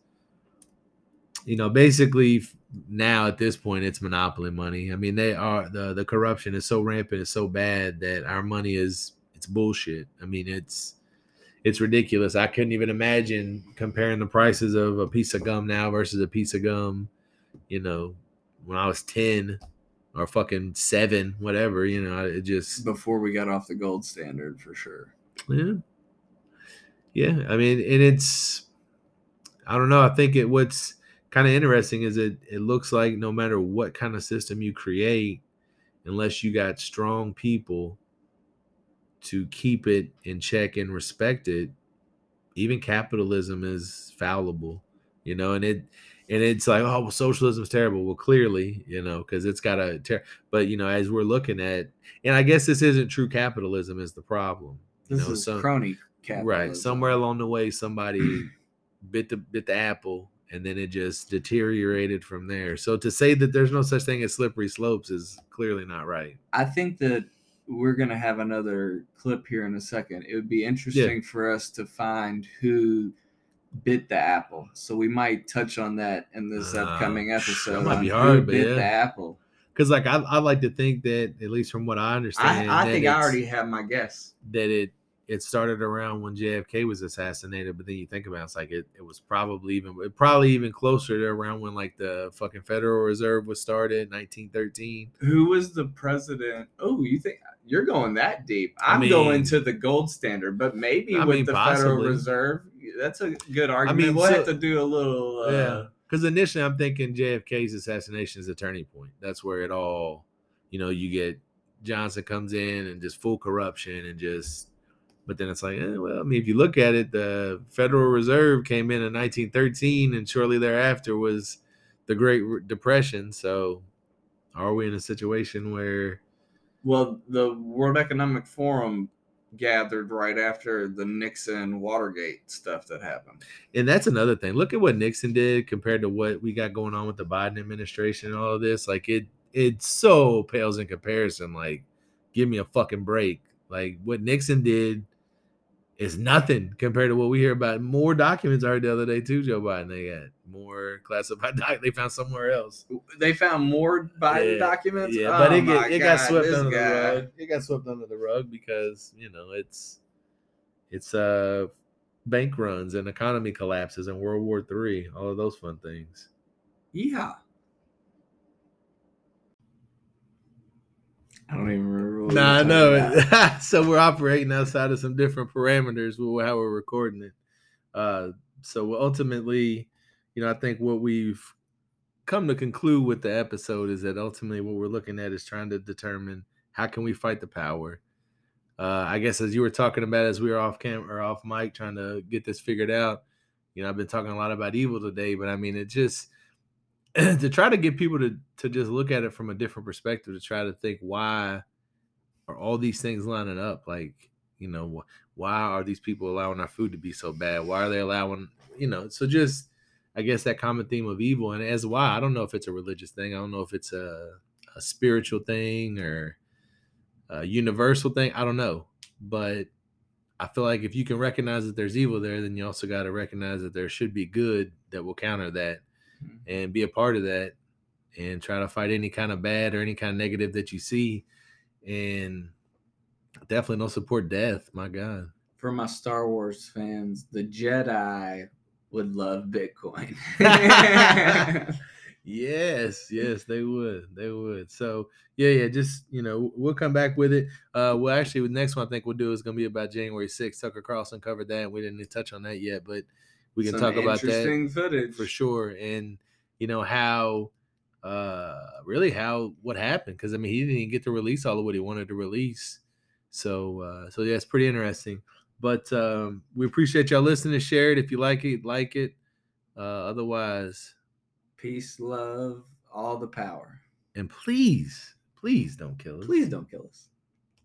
you know, basically now at this point it's monopoly money. I mean, they are the the corruption is so rampant, it's so bad that our money is it's bullshit. I mean, it's it's ridiculous. I couldn't even imagine comparing the prices of a piece of gum now versus a piece of gum, you know, when I was 10 or fucking seven, whatever. You know, it just before we got off the gold standard for sure. Yeah, yeah. I mean, and it's I don't know. I think it what's kind of interesting is it it looks like no matter what kind of system you create, unless you got strong people to keep it in check and respect it, even capitalism is fallible. You know, and it and it's like oh well socialism's terrible well clearly you know because it's got a ter- but you know as we're looking at and i guess this isn't true capitalism is the problem this you know, is some, crony capitalism. right somewhere along the way somebody bit the bit the apple and then it just deteriorated from there so to say that there's no such thing as slippery slopes is clearly not right i think that we're going to have another clip here in a second it would be interesting yeah. for us to find who bit the apple. So we might touch on that in this uh, upcoming episode. That might be hard, but bit yeah. the apple. Because like I, I like to think that at least from what I understand, I, I think I already have my guess that it it started around when JFK was assassinated. But then you think about it, it's like it, it was probably even probably even closer to around when like the fucking Federal Reserve was started, 1913. Who was the president? Oh, you think you're going that deep? I'm I mean, going to the gold standard, but maybe I with mean, the possibly. Federal Reserve, that's a good argument. I mean, we'll so, have to do a little. Uh, yeah, because initially I'm thinking JFK's assassination is a turning point. That's where it all, you know, you get Johnson comes in and just full corruption and just. But then it's like, eh, well, I mean, if you look at it, the Federal Reserve came in in 1913, and shortly thereafter was the Great Depression. So, are we in a situation where Well, the World Economic Forum gathered right after the Nixon Watergate stuff that happened. And that's another thing. Look at what Nixon did compared to what we got going on with the Biden administration and all of this. Like it it so pales in comparison. Like, give me a fucking break. Like what Nixon did is nothing compared to what we hear about. More documents heard the other day too, Joe Biden. They got more classified doc they found somewhere else. They found more Biden Yeah, documents. Yeah, but Oh it, get, my it got swept this under guy. the rug. It got swept under the rug because you know it's it's uh bank runs and economy collapses and World War Three, all of those fun things. Yeah. I don't even remember. What Nah, I know talking about. it. so we're operating outside of some different parameters with how we're recording it. Uh, so ultimately, you know, I think what we've come to conclude with the episode is that ultimately what we're looking at is trying to determine how can we fight the power. Uh, I guess as you were talking about as we were off camera or off mic trying to get this figured out, you know, I've been talking a lot about evil today, but I mean, it just to try to get people to to just look at it from a different perspective, to try to think why are all these things lining up? Like, you know, wh- why are these people allowing our food to be so bad? Why are they allowing, you know? So just, I guess that common theme of evil, and as why I don't know if it's a religious thing. I don't know if it's a a spiritual thing or a universal thing. I don't know, but I feel like if you can recognize that there's evil there, then you also got to recognize that there should be good that will counter that mm-hmm. and be a part of that and try to fight any kind of bad or any kind of negative that you see and definitely don't support death my god For my Star Wars fans, the Jedi would love Bitcoin. yes yes they would they would. So yeah yeah just you know we'll come back with it. Uh well actually the next one i think we'll do is going to be about january 6th tucker carlson covered that we didn't touch on that yet but we can Some talk about that interesting footage. for sure. And you know how uh really how what happened because i mean he didn't even get to release all of what he wanted to release. So uh so yeah it's pretty interesting but um we appreciate y'all listening share it if you like it like it uh otherwise Peace, love, all the power. and please please don't kill us Please don't kill us.